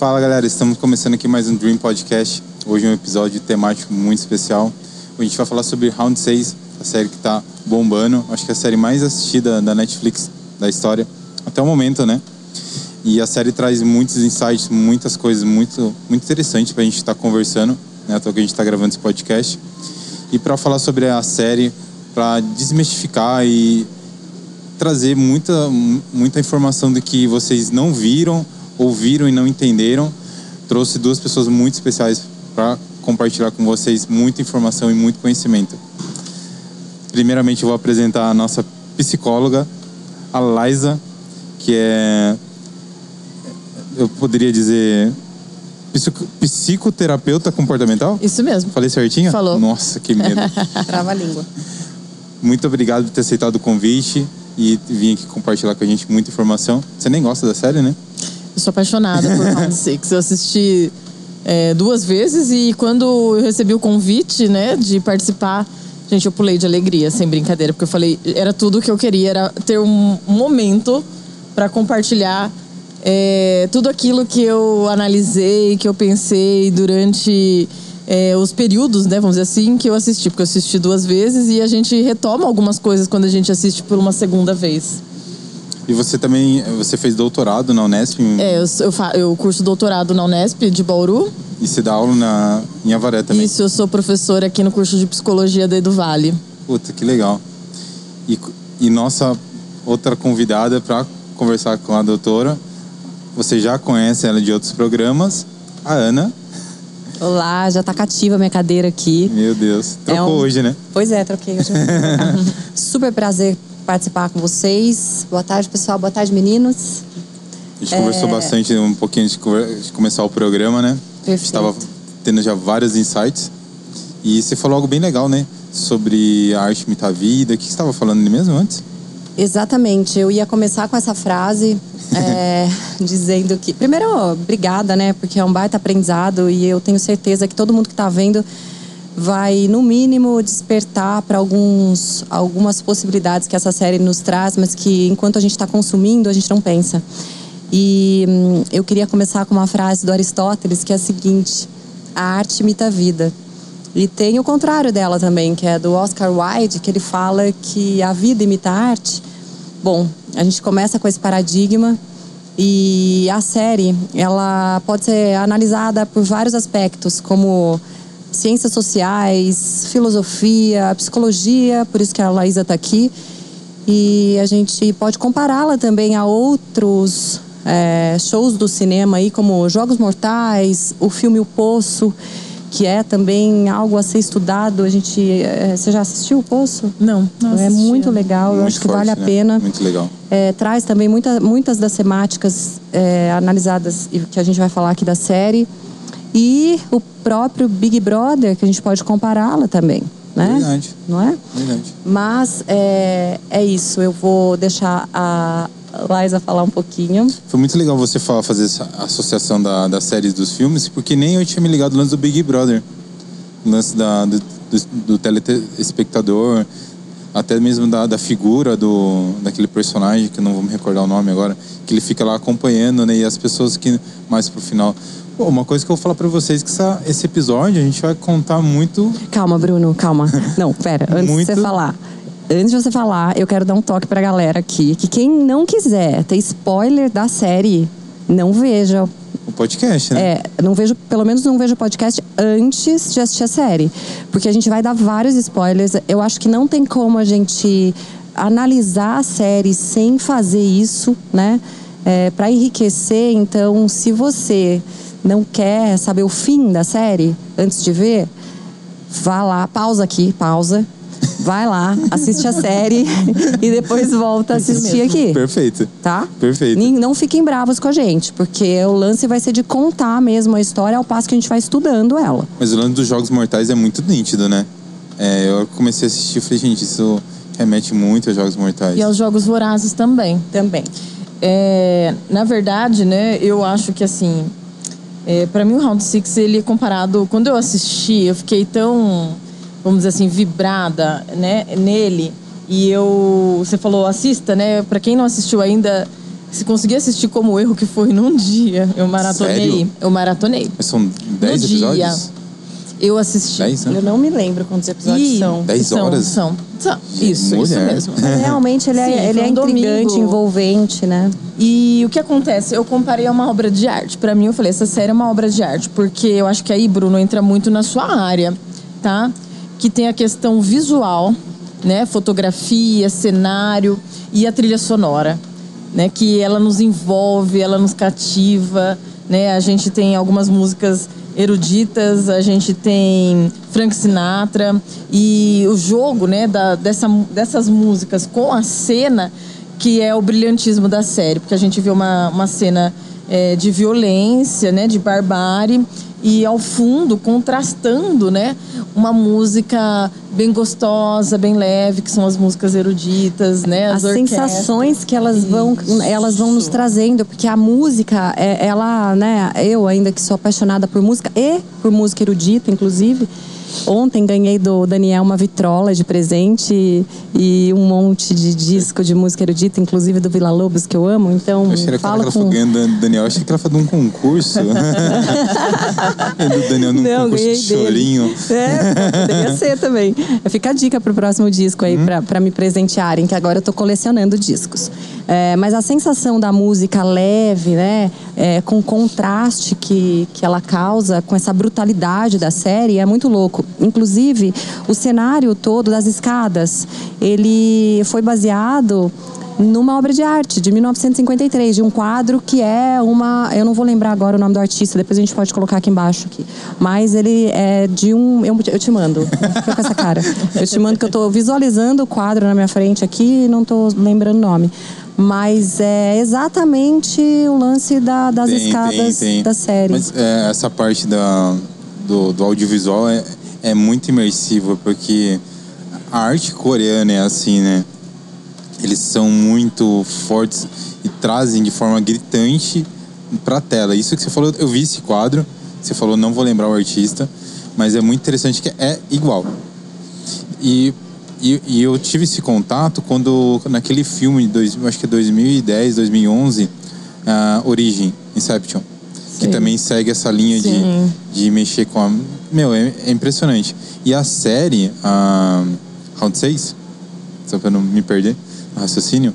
Fala galera, estamos começando aqui mais um Dream Podcast. Hoje é um episódio temático muito especial. A gente vai falar sobre Round 6, a série que está bombando. Acho que é a série mais assistida da Netflix da história até o momento, né? E a série traz muitos insights, muitas coisas muito, muito interessantes para a gente estar tá conversando, né? Até que a gente está gravando esse podcast. E para falar sobre a série, para desmistificar e trazer muita, muita informação do que vocês não viram, ouviram e não entenderam. Trouxe duas pessoas muito especiais para compartilhar com vocês muita informação e muito conhecimento. Primeiramente, eu vou apresentar a nossa psicóloga, a que é, eu poderia dizer, psicoterapeuta comportamental? Isso mesmo. Falei certinho? Falou. Nossa, que medo. Trava a língua. Muito obrigado por ter aceitado o convite e vir aqui compartilhar com a gente muita informação. Você nem gosta da série, né? Eu sou apaixonada por Round Six. Eu assisti é, duas vezes e quando eu recebi o convite, né, de participar, gente, eu pulei de alegria, sem brincadeira, porque eu falei, era tudo o que eu queria, era ter um momento para compartilhar é, tudo aquilo que eu analisei, que eu pensei durante é, os períodos, né, vamos dizer assim, que eu assisti, porque eu assisti duas vezes e a gente retoma algumas coisas quando a gente assiste por uma segunda vez. E você também, você fez doutorado na Unesp? Em... É, eu, eu, eu curso doutorado na Unesp de Bauru. E você dá aula na, em Avaré também? Isso, eu sou professora aqui no curso de Psicologia da Edu Vale. Puta, que legal. E, e nossa outra convidada para conversar com a doutora, você já conhece ela de outros programas, a Ana. Olá, já tá cativa a minha cadeira aqui. Meu Deus, trocou é um... hoje, né? Pois é, troquei hoje. Super prazer participar com vocês. Boa tarde, pessoal. Boa tarde, meninos. A gente é... conversou bastante um pouquinho de começar o programa, né? Perfeito. Estava tendo já vários insights. E você falou algo bem legal, né? Sobre a arte imitar a vida. O que você estava falando mesmo antes? Exatamente. Eu ia começar com essa frase é, dizendo que. Primeiro, obrigada, né? Porque é um baita aprendizado e eu tenho certeza que todo mundo que está vendo vai, no mínimo, despertar para alguns algumas possibilidades que essa série nos traz, mas que enquanto a gente está consumindo, a gente não pensa. E hum, eu queria começar com uma frase do Aristóteles que é a seguinte: a arte imita a vida. E tem o contrário dela também, que é do Oscar Wilde, que ele fala que a vida imita a arte. Bom, a gente começa com esse paradigma e a série, ela pode ser analisada por vários aspectos, como ciências sociais, filosofia, psicologia, por isso que a Laísa está aqui. E a gente pode compará-la também a outros é, shows do cinema aí, como Jogos Mortais, o filme O Poço que é também algo a ser estudado. A gente, é, você já assistiu o Poço? Não, não É muito legal, muito eu acho que vale a né? pena. Muito legal. É, traz também muita, muitas das temáticas é, analisadas e que a gente vai falar aqui da série. E o próprio Big Brother, que a gente pode compará-la também. Né? Não é? Verdade. Mas é, é isso, eu vou deixar a, Laisa falar um pouquinho. Foi muito legal você falar, fazer essa associação da, das séries dos filmes, porque nem eu tinha me ligado no lance do Big Brother. No lance da, do, do, do telespectador, até mesmo da, da figura do, daquele personagem, que eu não vou me recordar o nome agora, que ele fica lá acompanhando, né? E as pessoas que mais pro final. Pô, uma coisa que eu vou falar para vocês que essa, esse episódio a gente vai contar muito. Calma, Bruno, calma. Não, pera, antes muito... de você falar antes de você falar, eu quero dar um toque pra galera aqui. Que quem não quiser ter spoiler da série, não veja. O podcast, né? É, não vejo, pelo menos não vejo o podcast antes de assistir a série. Porque a gente vai dar vários spoilers. Eu acho que não tem como a gente analisar a série sem fazer isso, né? É, para enriquecer, então, se você não quer saber o fim da série antes de ver, vá lá, pausa aqui, pausa, Vai lá, assiste a série e depois volta a assistir aqui. Perfeito. Tá? Perfeito. Não fiquem bravos com a gente, porque o lance vai ser de contar mesmo a história ao passo que a gente vai estudando ela. Mas o lance dos Jogos Mortais é muito nítido, né? É, eu comecei a assistir e falei, gente, isso remete muito aos Jogos Mortais. E aos Jogos Vorazes também. Também. É, na verdade, né, eu acho que assim, é, para mim o Round Six ele é comparado, quando eu assisti, eu fiquei tão vamos dizer assim, vibrada né, nele. E eu, você falou, assista, né? Para quem não assistiu ainda, Se conseguir assistir como erro que foi num dia, eu maratonei. Sério? Eu maratonei. Mas são 10 no episódios? dia, eu assisti. 10, né? Eu não me lembro quantos episódios Ih, são. Dez são, horas? São. são. Isso, isso mesmo. Mas realmente ele é, Sim, ele é um intrigante, domingo. envolvente, né? E o que acontece? Eu comparei a uma obra de arte. Pra mim, eu falei, essa série é uma obra de arte, porque eu acho que aí, Bruno, entra muito na sua área, tá? Que tem a questão visual, né? Fotografia, cenário e a trilha sonora, né? Que ela nos envolve, ela nos cativa, né? A gente tem algumas músicas eruditas, a gente tem Frank Sinatra e o jogo, né? Da, dessa, dessas músicas com a cena que é o brilhantismo da série, porque a gente vê uma, uma cena é, de violência, né, de barbárie, e ao fundo, contrastando, né, uma música bem gostosa, bem leve, que são as músicas eruditas, né, as, As sensações que elas vão, elas vão nos Isso. trazendo, porque a música, é, ela, né, eu ainda que sou apaixonada por música e por música erudita, inclusive. Ontem ganhei do Daniel uma vitrola de presente e um monte de disco de música erudita, inclusive do Vila Lobos, que eu amo. Então, Eu achei que falo ela com... ganhando do Daniel. Eu achei que ela foi de um concurso. do Daniel num Não, concurso de dele. chorinho. É, poderia ser também. Fica a dica pro próximo disco aí, pra, pra me presentearem, que agora eu tô colecionando discos. É, mas a sensação da música leve, né? é, com o contraste que, que ela causa, com essa brutalidade da série, é muito louco. Inclusive, o cenário todo das escadas, ele foi baseado numa obra de arte de 1953, de um quadro que é uma, eu não vou lembrar agora o nome do artista, depois a gente pode colocar aqui embaixo aqui. Mas ele é de um, eu, eu te mando. Fica com essa cara. Eu te mando que eu tô visualizando o quadro na minha frente aqui e não tô lembrando o nome. Mas é exatamente o lance da- das Tem, escadas tem, tem. da série. Mas é, essa parte da, do, do audiovisual é, é muito imersiva, porque a arte coreana é assim, né? Eles são muito fortes e trazem de forma gritante pra tela. Isso que você falou, eu vi esse quadro, você falou, não vou lembrar o artista, mas é muito interessante que é igual. E, e, e eu tive esse contato quando, naquele filme, dois, acho que é 2010, 2011, ah, Origem, Inception. Que Sim. também segue essa linha de, Sim. de mexer com a. Meu, é, é impressionante. E a série, a Round 6, só pra não me perder o raciocínio,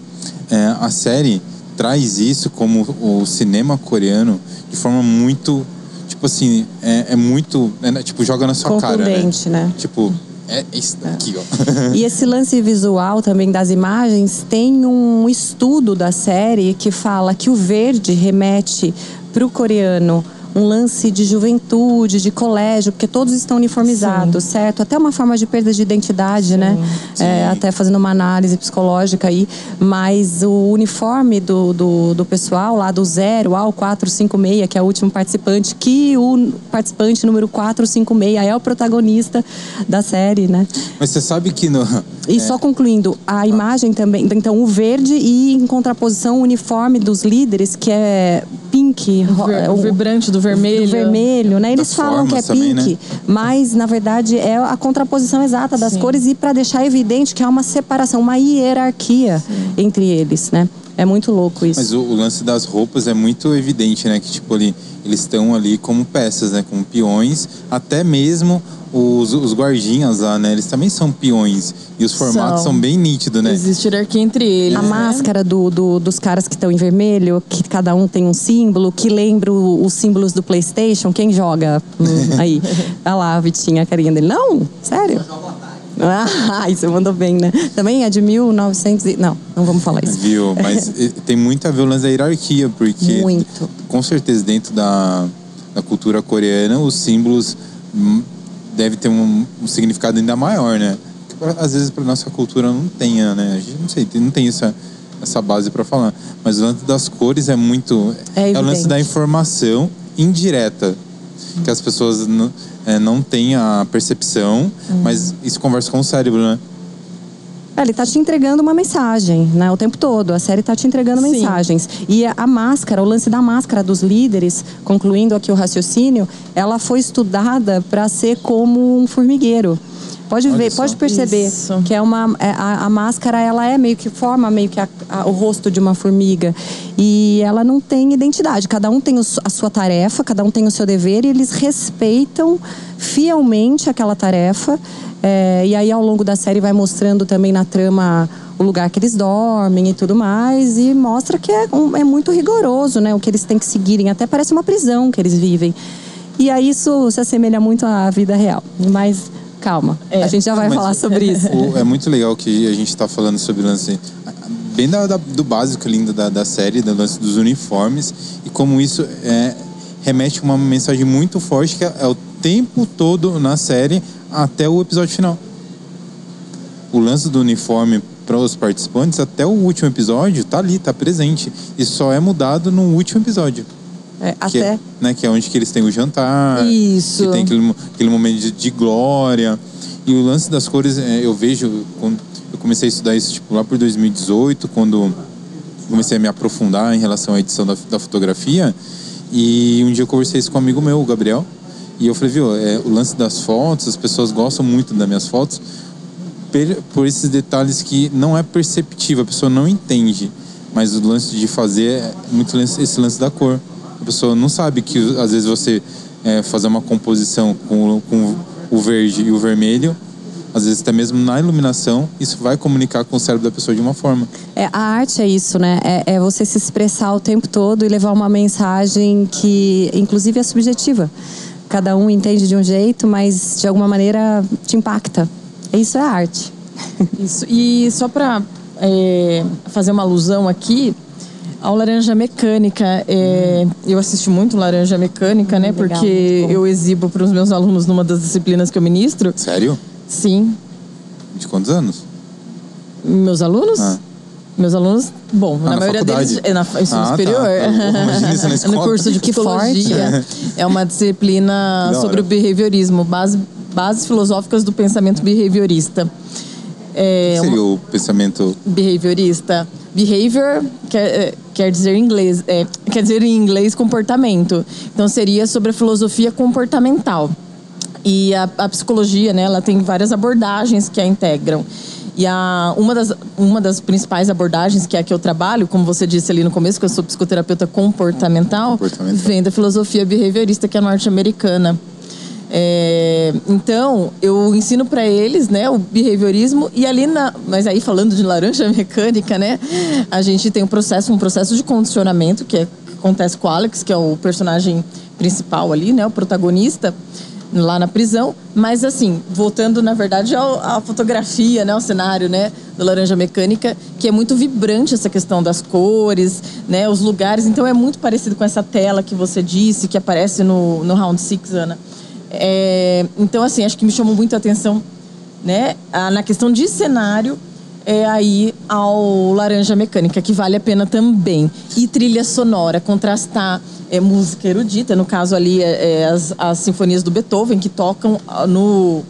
é, a série traz isso como o cinema coreano de forma muito. Tipo assim, é, é muito. é, tipo, joga na sua cara. Né? Né? Tipo, é isso daqui, ó. E esse lance visual também das imagens tem um estudo da série que fala que o verde remete para o coreano um lance de juventude, de colégio, porque todos estão uniformizados, certo? Até uma forma de perda de identidade, né? É, Sim. até fazendo uma análise psicológica aí. Mas o uniforme do, do, do pessoal, lá do zero ao 456, que é o último participante, que o participante número 456 é o protagonista da série, né? Mas você sabe que no. E só concluindo, a imagem também. Então, o verde e em contraposição o uniforme dos líderes, que é pink, O, ver- é o vibrante do vermelho. do vermelho, né? Eles Das falam que é também, pink, né? mas na verdade é a contraposição exata das Sim. cores e para deixar evidente que há uma separação, uma hierarquia entre eles, né? É muito louco isso. Mas o, o lance das roupas é muito evidente, né? Que tipo ali, eles estão ali como peças, né? Como peões. Até mesmo os, os guardinhas lá, né? Eles também são peões. E os formatos são, São. bem nítidos, né? Existe hierarquia entre eles. A né? máscara do, do- dos caras que estão em vermelho, que cada um tem um símbolo, que lembra os símbolos do PlayStation. Quem joga Hum, aí? Olha lá, a Vitinha, a carinha dele. Não? Sério? Ah, isso mandou bem, né? Também é de 1900 e... Não, não vamos falar isso. Viu? Mas eh, tem muita violência da hierarquia, porque Muito. com certeza dentro da, da cultura coreana os símbolos devem ter um, um significado ainda maior, né? Que às vezes para nossa cultura não tenha, né? A gente não sei, tem- não tem essa essa base para falar. Mas o lance das cores é muito É o lance da informação indireta que as pessoas não, eh, não têm a percepção, Hum. mas isso conversa com o cérebro, né? É, Ele tá te entregando uma mensagem, né? O tempo todo. A série tá te entregando Sim. mensagens. E a, máscara, o lance da máscara dos líderes, concluindo aqui o raciocínio, ela foi estudada para ser como um formigueiro. Pode Olha ver, só. pode perceber Isso. que é uma é, a, a máscara ela é meio que forma meio que a- a- o rosto de uma formiga e ela não tem identidade. Cada um tem o a sua tarefa, cada um tem o seu dever e eles respeitam fielmente aquela tarefa. É, e aí ao longo da série vai mostrando também na trama o lugar que eles dormem e tudo mais e mostra que é, um- é muito rigoroso, né? O que eles têm que seguirem. Até parece uma prisão que eles vivem. E aí isso se assemelha muito à vida real. Mas calma, É. a gente já vai Mas falar sobre isso. O- é muito legal que a gente está falando sobre o lance bem da- da- do básico lindo da, da série, do lance dos uniformes e como isso é, remete uma mensagem muito forte que é, é o tempo todo na série até o episódio final. O lance do uniforme para os participantes até o último episódio tá ali, tá presente e só é mudado no último episódio. É, Que até é, né, que é onde que eles têm o jantar. Isso. Que tem aquele, aquele momento de, de glória. E o lance das cores, é, eu vejo. Quando eu comecei a estudar isso tipo, lá por 2018, quando comecei a me aprofundar em relação à edição da, da fotografia. E um dia eu conversei isso com um amigo meu, o Gabriel. E eu falei, viu, é, o lance das fotos, as pessoas gostam muito das minhas fotos per- por esses detalhes que não é perceptível, a pessoa não entende. Mas o lance de fazer é muito esse lance da cor. A pessoa não sabe que às vezes você é, fazer uma composição com, com o verde e o vermelho, às vezes até mesmo na iluminação, isso vai comunicar com o cérebro da pessoa de uma forma. É, a arte é isso, né? É, é você se expressar o tempo todo e levar uma mensagem que, inclusive, é subjetiva. Cada um entende de um jeito, mas de alguma maneira te impacta. Isso é arte. Isso. E só para fazer uma alusão aqui, ao Laranja Mecânica, é, eu assisti muito Laranja Mecânica, né? Hum, legal, porque eu exibo para os meus alunos numa das disciplinas que eu ministro. Sério? Sim. De quantos anos? Meus alunos? Ah. Meus alunos, bom, Ah, na, na maioria faculdade? deles é na ensino Ah, tá. superior. Imagino isso na no escola. curso de psicologia. é uma disciplina sobre o behaviorismo, base, bases filosóficas do pensamento behaviorista. É, Seria o pensamento. behaviorista. Behavior quer, é, quer dizer em inglês, é, quer dizer em inglês comportamento. Então seria sobre a filosofia comportamental. E a, a psicologia, né, ela tem várias abordagens que a integram. E a, uma, das, uma das principais abordagens, que é a que eu trabalho, como você disse ali no começo, que eu sou psicoterapeuta comportamental, Comportamental. vem da filosofia behaviorista, que é norte-americana. É, então, eu ensino para eles, né, o behaviorismo e ali na, mas aí falando de laranja mecânica, né, a gente tem um processo, um processo de condicionamento que, é, que acontece com o Alex, que é o personagem principal ali, né, o protagonista lá na prisão, mas assim, voltando na verdade ao, à fotografia, né, ao cenário, né, do Laranja Mecânica, que é muito vibrante essa questão das cores, né, os lugares, então é muito parecido com essa tela que você disse, que aparece no, no Round Six, Ana. É, então, assim, acho que me chamou muito a atenção, né, a- na questão de cenário, é aí ao Laranja Mecânica, que vale a pena também. E trilha sonora, contrastar é, música erudita, no caso ali é, é, as, as sinfonias do Beethoven, que tocam ah, no,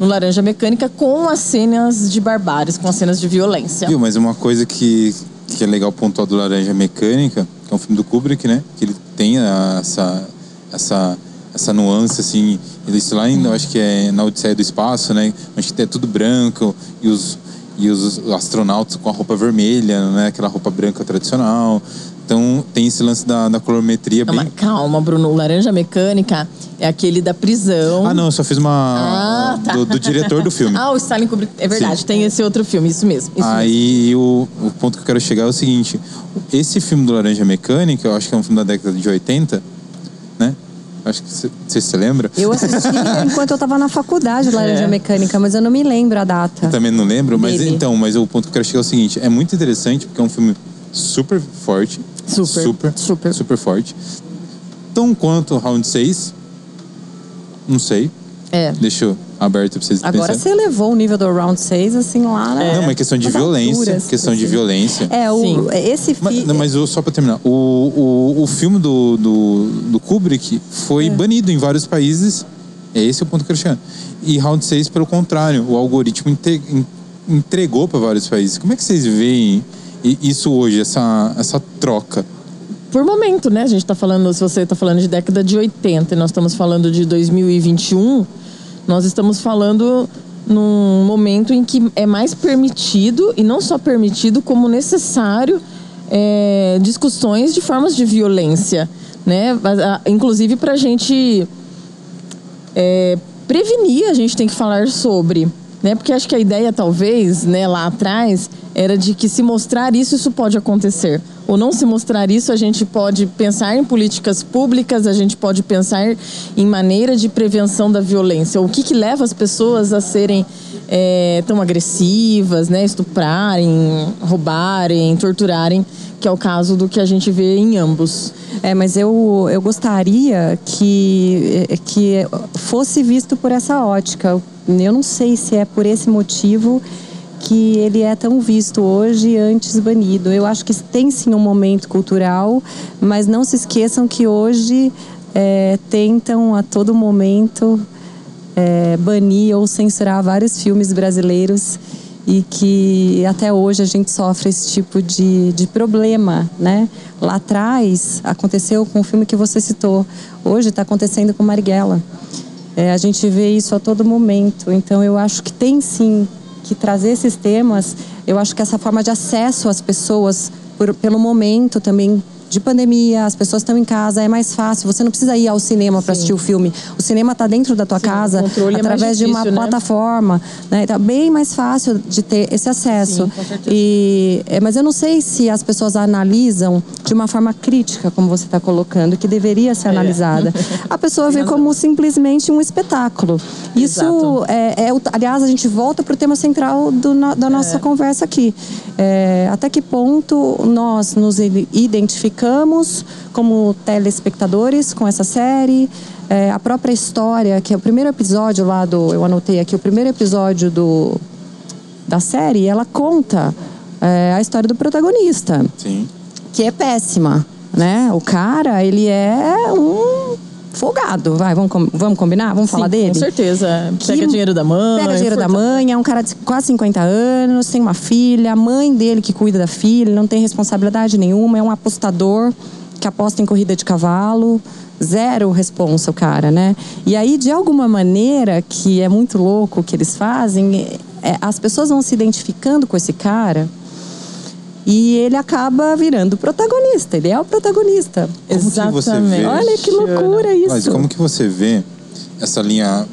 no Laranja Mecânica com as cenas de barbáries, com as cenas de violência. Viu, mas uma coisa que, que é legal pontuar do Laranja Mecânica, que é um filme do Kubrick, né? Que ele tem essa, essa, essa nuance, assim. Isso lá, eu acho que é na Odisseia do Espaço, né? Acho que é tudo branco e os, e os astronautas com a roupa vermelha, né? Aquela roupa branca tradicional. Então tem esse lance da, da colorimetria Não, bem... mas calma, Bruno. O Laranja Mecânica é aquele da prisão. Ah, não, eu só fiz uma... Ah, tá. do, do diretor do filme. Ah, o Stalin Kubrick. É verdade, Sim. tem esse outro filme, isso mesmo. Isso mesmo. Aí o, o ponto que eu quero chegar é o seguinte: esse filme do Laranja Mecânica, eu acho que é um filme da década de 80, né? Acho que você se lembra. Eu assisti enquanto eu estava na faculdade, Laranja É. Mecânica, mas eu não me lembro a data. Também não lembro, mas Dele. então, mas o ponto que eu quero chegar é o seguinte: é muito interessante porque é um filme super forte. Super, Super. super. super forte. Tão quanto Round 6. Não sei. É. Deixa eu aberto pra vocês Agora pensarem. você elevou o nível do round 6, assim, lá, né? Não, mas questão de violência. alturas, questão de assim. violência. É, o, Sim. esse Mas, filme. não, mas eu- só pra terminar, o, o, o filme do, do, do Kubrick foi banido em vários países. É esse o ponto que eu chegar. E Round 6, pelo contrário, o algoritmo entregou para vários países. Como é que vocês veem isso hoje, essa, essa troca? Por momento, né? A gente tá falando, se você tá falando de década de 80 e nós estamos falando de 2021, nós estamos falando num momento em que é mais permitido, e não só permitido, como necessário, é, discussões de formas de violência. Né? Inclusive para a gente é, prevenir, a gente tem que falar sobre. Né? Porque acho que a ideia, talvez, né, lá atrás, era de que se mostrar isso, isso pode acontecer. Ou não se mostrar isso, a gente pode pensar em políticas públicas, a gente pode pensar em maneira de prevenção da violência. O que, que leva as pessoas a serem é, tão agressivas, né? estuprarem, roubarem, torturarem, que é o caso do que a gente vê em ambos. É, mas eu, eu gostaria que, que fosse visto por essa ótica. Eu não sei se é por esse motivo que ele é tão visto hoje e antes banido. Eu acho que tem sim um momento cultural, mas não se esqueçam que hoje é, tentam a todo momento é, banir ou censurar vários filmes brasileiros e que até hoje a gente sofre esse tipo de, de problema, né? Lá atrás aconteceu com o filme que você citou, hoje está acontecendo com Marighella. É, a gente vê isso a todo momento, então eu acho que tem sim que trazer esses temas, eu acho que essa forma de acesso às pessoas, por, pelo momento também de pandemia, as pessoas estão em casa, é mais fácil. Você não precisa ir ao cinema para assistir o filme. O cinema está dentro da tua Sim, casa, é através é difícil, de uma né? plataforma. Né? Tá bem mais fácil de ter esse acesso. Sim, e, é, mas eu não sei se as pessoas analisam de uma forma crítica, como você está colocando, que deveria ser é. analisada. A pessoa vê como simplesmente um espetáculo. Isso é, é, aliás, a gente volta para o tema central do, da nossa é. conversa aqui. É, até que ponto nós nos identificamos ficamos como telespectadores com essa série. É, a própria história, que é o primeiro episódio lá do. Eu anotei aqui, o primeiro episódio do, da série, ela conta é, a história do protagonista. Sim. Que é péssima. Né? O cara, ele é um folgado, vai, vamos, vamos combinar? Vamos Sim, falar dele? Com certeza. Pega dinheiro da mãe. Pega dinheiro da mãe, é um cara de quase 50 anos, tem uma filha, a mãe dele que cuida da filha, não tem responsabilidade nenhuma, é um apostador que aposta em corrida de cavalo. Zero responsa o cara, né? E aí, de alguma maneira, que é muito louco o que eles fazem, é, as pessoas vão se identificando com esse cara e ele acaba virando protagonista. Ele é o protagonista. Como Exatamente. Olha que loucura isso. Mas como que você vê essa linha?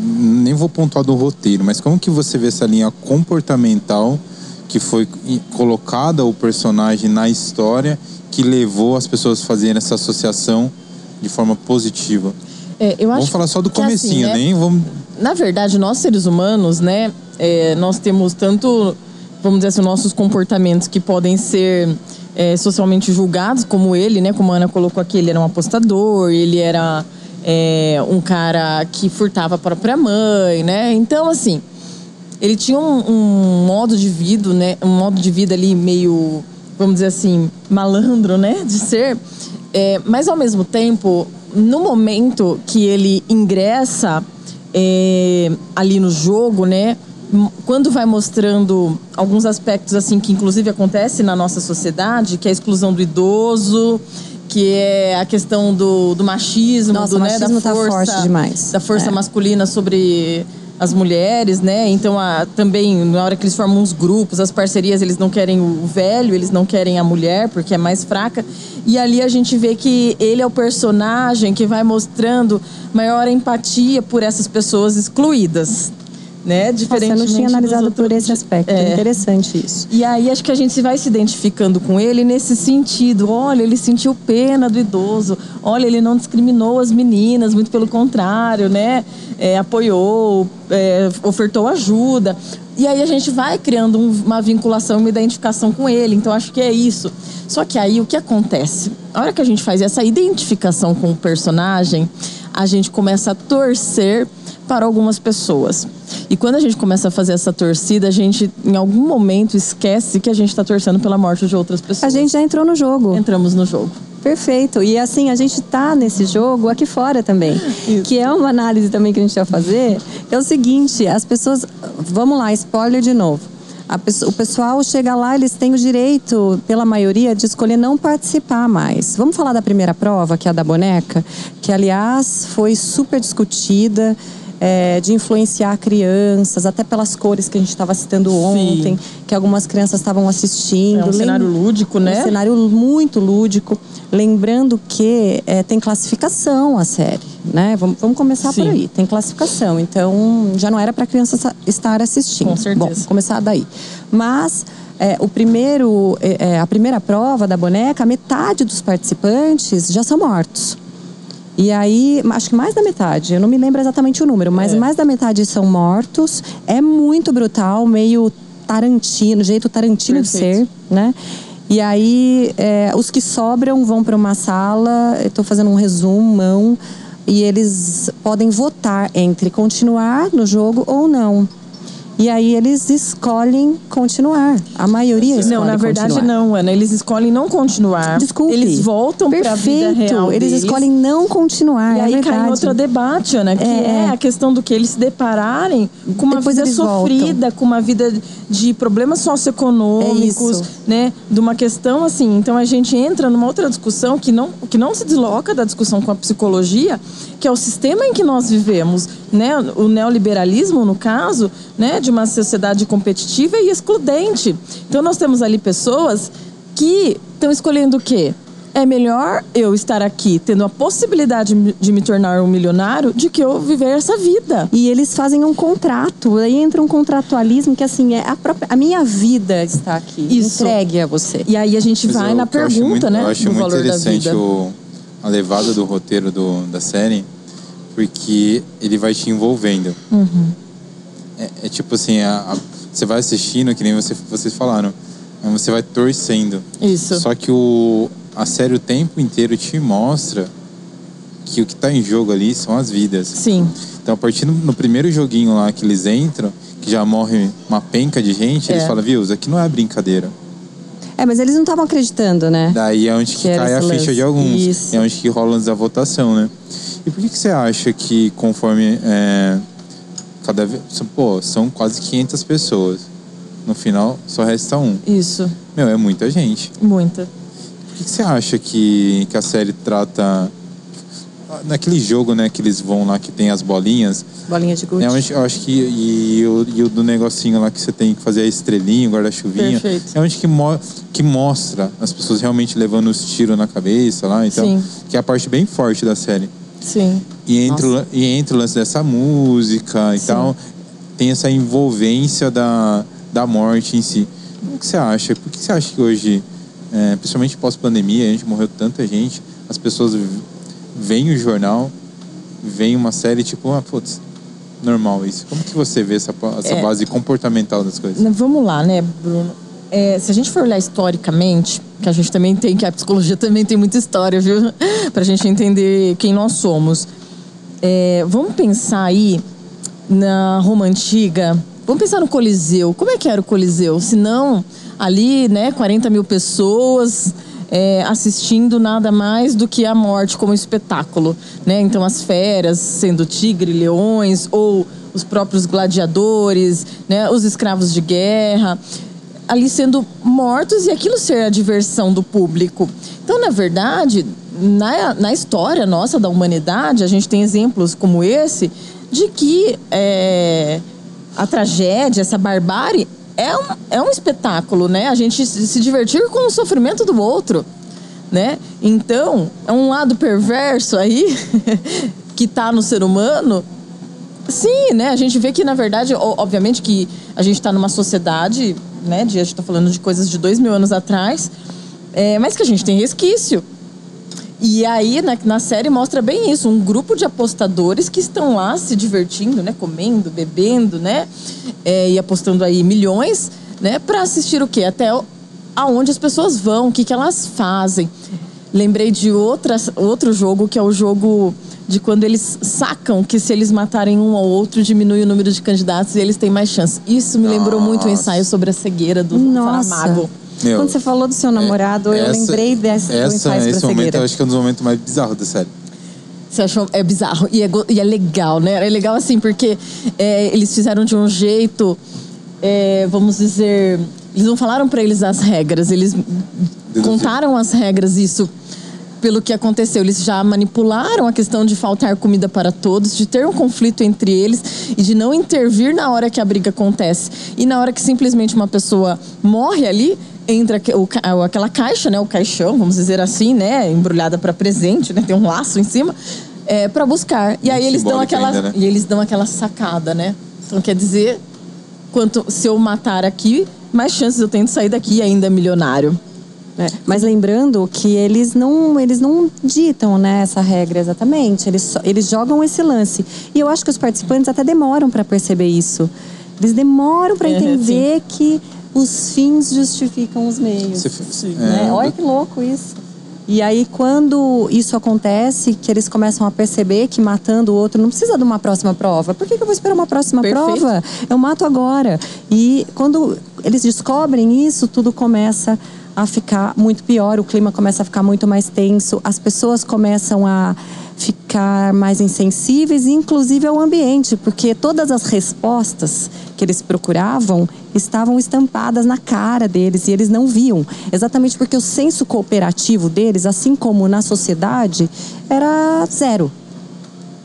Nem vou pontuar do roteiro, mas como que você vê essa linha comportamental que foi colocada o personagem na história que levou as pessoas a fazerem essa associação de forma positiva? É, vamos falar só do assim, comecinho, assim, né? nem vamos. Na verdade, nós seres humanos, né, é, nós temos tanto vamos dizer assim, nossos comportamentos que podem ser é, socialmente julgados, como ele, né? Como a Ana colocou aqui, ele era um apostador, ele era é, um cara que furtava a própria mãe, né? Então, assim, ele tinha um, um, modo de vida, né? Um modo de vida ali meio, vamos dizer assim, malandro, né? De ser. É, mas ao mesmo tempo, no momento que ele ingressa é, ali no jogo, né? Quando vai mostrando alguns aspectos assim que inclusive acontece na nossa sociedade, que é a exclusão do idoso, que é a questão do, do machismo, nossa, do, o machismo né, da força, tá forte demais. da força é. masculina sobre as mulheres, né? Então, a, também na hora que eles formam uns grupos, as parcerias, eles não querem o velho, eles não querem a mulher porque é mais fraca. E ali a gente vê que ele é o personagem que vai mostrando maior empatia por essas pessoas excluídas, né? Diferente. Você não tinha analisado por esse aspecto. É. Interessante isso. E aí acho que a gente vai se identificando com ele nesse sentido. Olha, ele sentiu pena do idoso. Olha, ele não discriminou as meninas, muito pelo contrário, né? É, apoiou, é, ofertou ajuda. E aí a gente vai criando uma vinculação, uma identificação com ele. Então acho que é isso. Só que aí o que acontece? A hora que a gente faz essa identificação com o personagem, a gente começa a torcer para algumas pessoas. E quando a gente começa a fazer essa torcida, a gente, em algum momento, esquece que a gente está torcendo pela morte de outras pessoas. A gente já entrou no jogo. Entramos no jogo. Perfeito. E assim, a gente está nesse jogo aqui fora também. Isso. Que é uma análise também que a gente vai fazer. É o seguinte, as pessoas. Vamos lá, spoiler de novo. Pessoa, o pessoal chega lá, eles têm o direito, pela maioria, de escolher não participar mais. Vamos falar da primeira prova, que é a da boneca, que aliás foi super discutida é, de influenciar crianças, até pelas cores que a gente estava citando ontem, que algumas crianças estavam assistindo. É um Lem- cenário lúdico, né? um cenário muito lúdico. Lembrando que é, tem classificação a série, né? Vamos, vamos começar Sim. por aí. Tem classificação. Então, já não era para criança estar assistindo. Com certeza. Bom, começar daí. Mas é, o primeiro, é, é, a primeira prova da boneca, metade dos participantes já são mortos. E aí, acho que mais da metade, eu não me lembro exatamente o número, mas É. mais da metade são mortos. É muito brutal, meio Tarantino, jeito Tarantino de Perfeito. ser, né? E aí, é, os que sobram vão para uma sala, estou fazendo um resumão, e eles podem votar entre continuar no jogo ou não. E aí eles escolhem continuar. A maioria escolhe Não, na verdade continuar. não, Ana. Eles escolhem não continuar. Desculpe. Eles voltam para a vida Perfeito. real Eles deles. escolhem não continuar. E é aí verdade. cai em outro debate, Ana, que é. É. a questão do que eles se depararem com uma Depois vida sofrida, com uma vida de problemas socioeconômicos, É né? De uma questão assim. Então a gente entra numa outra discussão que não, que não se desloca da discussão com a psicologia, que é o sistema em que nós vivemos, né? O neoliberalismo, no caso, né? De uma sociedade competitiva e excludente. Então nós temos ali pessoas que estão escolhendo o quê? É melhor eu estar aqui tendo a possibilidade de me tornar um milionário de que eu viver essa vida. E eles fazem um contrato. Aí entra um contratualismo que assim é a própria a minha vida está aqui Isso. entregue a você. E aí a gente Mas vai eu- na pergunta, muito- né? Eu acho do muito valor da interessante vida. o, a levada do roteiro do, da série, porque ele vai te envolvendo. Uhum. É, é tipo assim, a- a- você vai assistindo, que nem você, vocês falaram, você vai torcendo. Isso. Só que o, a série o tempo inteiro te mostra que o que tá em jogo ali são as vidas. Sim. Então, a partir do no primeiro joguinho lá que eles entram, que já morre uma penca de gente, eles É. falam, viu, isso aqui não é brincadeira. É, mas eles não estavam acreditando, né? Daí é onde que, Que cai a ficha lance. de alguns. Isso. É onde que rola da votação, né? E por que, que você acha que conforme. É, cada vez. Pô, são quase 500 pessoas. No final, só resta um. Isso. Meu, é muita gente. Muita. Por que, que você acha que, que a série trata. Naquele jogo, né, que eles vão lá que tem as bolinhas. Bolinha de gude. É onde, eu acho que. E, o, e o do negocinho lá que você tem que fazer a estrelinha, guarda-chuvinha. Perfeito. É onde que, mo que mostra as pessoas realmente levando os tiros na cabeça lá. Então, Sim. que é a parte bem forte da série. Sim. E entre, o, e entre o lance dessa música e Sim. tal, tem essa envolvência da, da morte em si. O que você acha? Por que você acha que hoje, é, principalmente pós-pandemia, a gente morreu tanta gente, as pessoas v- veem o jornal, veem uma série tipo, ah, putz, normal isso. Como que você vê essa, essa É. base comportamental das coisas? Vamos lá, né, Bruno? É, se a gente for olhar historicamente, que a gente também tem, que a psicologia também tem muita história, viu? pra gente entender quem nós somos. É, vamos pensar aí na Roma Antiga. Vamos pensar no Coliseu. Como é que era o Coliseu? Se não, ali, né, 40 mil pessoas é, assistindo nada mais do que a morte como espetáculo, né? Então as feras sendo tigre, leões ou os próprios gladiadores, né, os escravos de guerra, ali sendo mortos e aquilo ser a diversão do público. Então, na verdade, na, na história nossa da humanidade, a gente tem exemplos como esse de que é, a tragédia, essa barbárie, é um, é um espetáculo, né? A gente se divertir com o sofrimento do outro, né? Então, é um lado perverso aí que tá no ser humano. Sim, né? A gente vê que, na verdade, obviamente que a gente está numa sociedade, né? De, a gente está falando de coisas de dois mil anos atrás, é, mas que a gente tem resquício. E aí, na, na série, mostra bem isso. Um grupo de apostadores que estão lá se divertindo, né? Comendo, bebendo, né? É, e apostando aí milhões, né? Para assistir o quê? Até aonde as pessoas vão, o que, que elas fazem. Lembrei de outra, outro jogo, que é o jogo de quando eles sacam que se eles matarem um ao outro, diminui o número de candidatos e eles têm mais chance. Isso me lembrou muito o Nossa. ensaio sobre a cegueira do Nossa. Saramago. Meu, Quando você falou do seu namorado, eu essa- lembrei desse do essa, Esse momento eu acho que é um dos momentos mais bizarros da série. Você achou? É bizarro. E é, e é legal, né? É legal assim, porque é, eles fizeram de um jeito, é, vamos dizer. Eles não falaram pra eles as regras, eles contaram as regras, isso. Pelo que aconteceu. Eles já manipularam a questão de faltar comida para todos, de ter um conflito entre eles e de não intervir na hora que a briga acontece. E na hora que simplesmente uma pessoa morre ali, entra o aquela caixa, né, o caixão, vamos dizer assim, né, embrulhada para presente, né, tem um laço em cima, é, para buscar. E aí eles dão aquela ainda, né? e eles dão aquela sacada, né? Então quer dizer, quanto se eu matar aqui, mais chances eu tenho de sair daqui ainda milionário. É, Mas lembrando que eles não, eles não ditam né, essa regra exatamente. Eles, só- eles jogam esse lance. E eu acho que os participantes até demoram para perceber isso. Eles demoram para É, entender que os fins justificam os meios. Né? é, Olha que louco isso. E aí, quando isso acontece, que eles começam a perceber que matando o outro não precisa de uma próxima prova. Por que, que eu vou esperar uma próxima Perfeito. prova? Eu mato agora. E quando eles descobrem isso, tudo começa a ficar muito pior, o clima começa a ficar muito mais tenso, as pessoas começam a ficar mais insensíveis, inclusive ao ambiente, porque todas as respostas que eles procuravam estavam estampadas na cara deles e eles não viam. Exatamente porque o senso cooperativo deles, assim como na sociedade, era zero.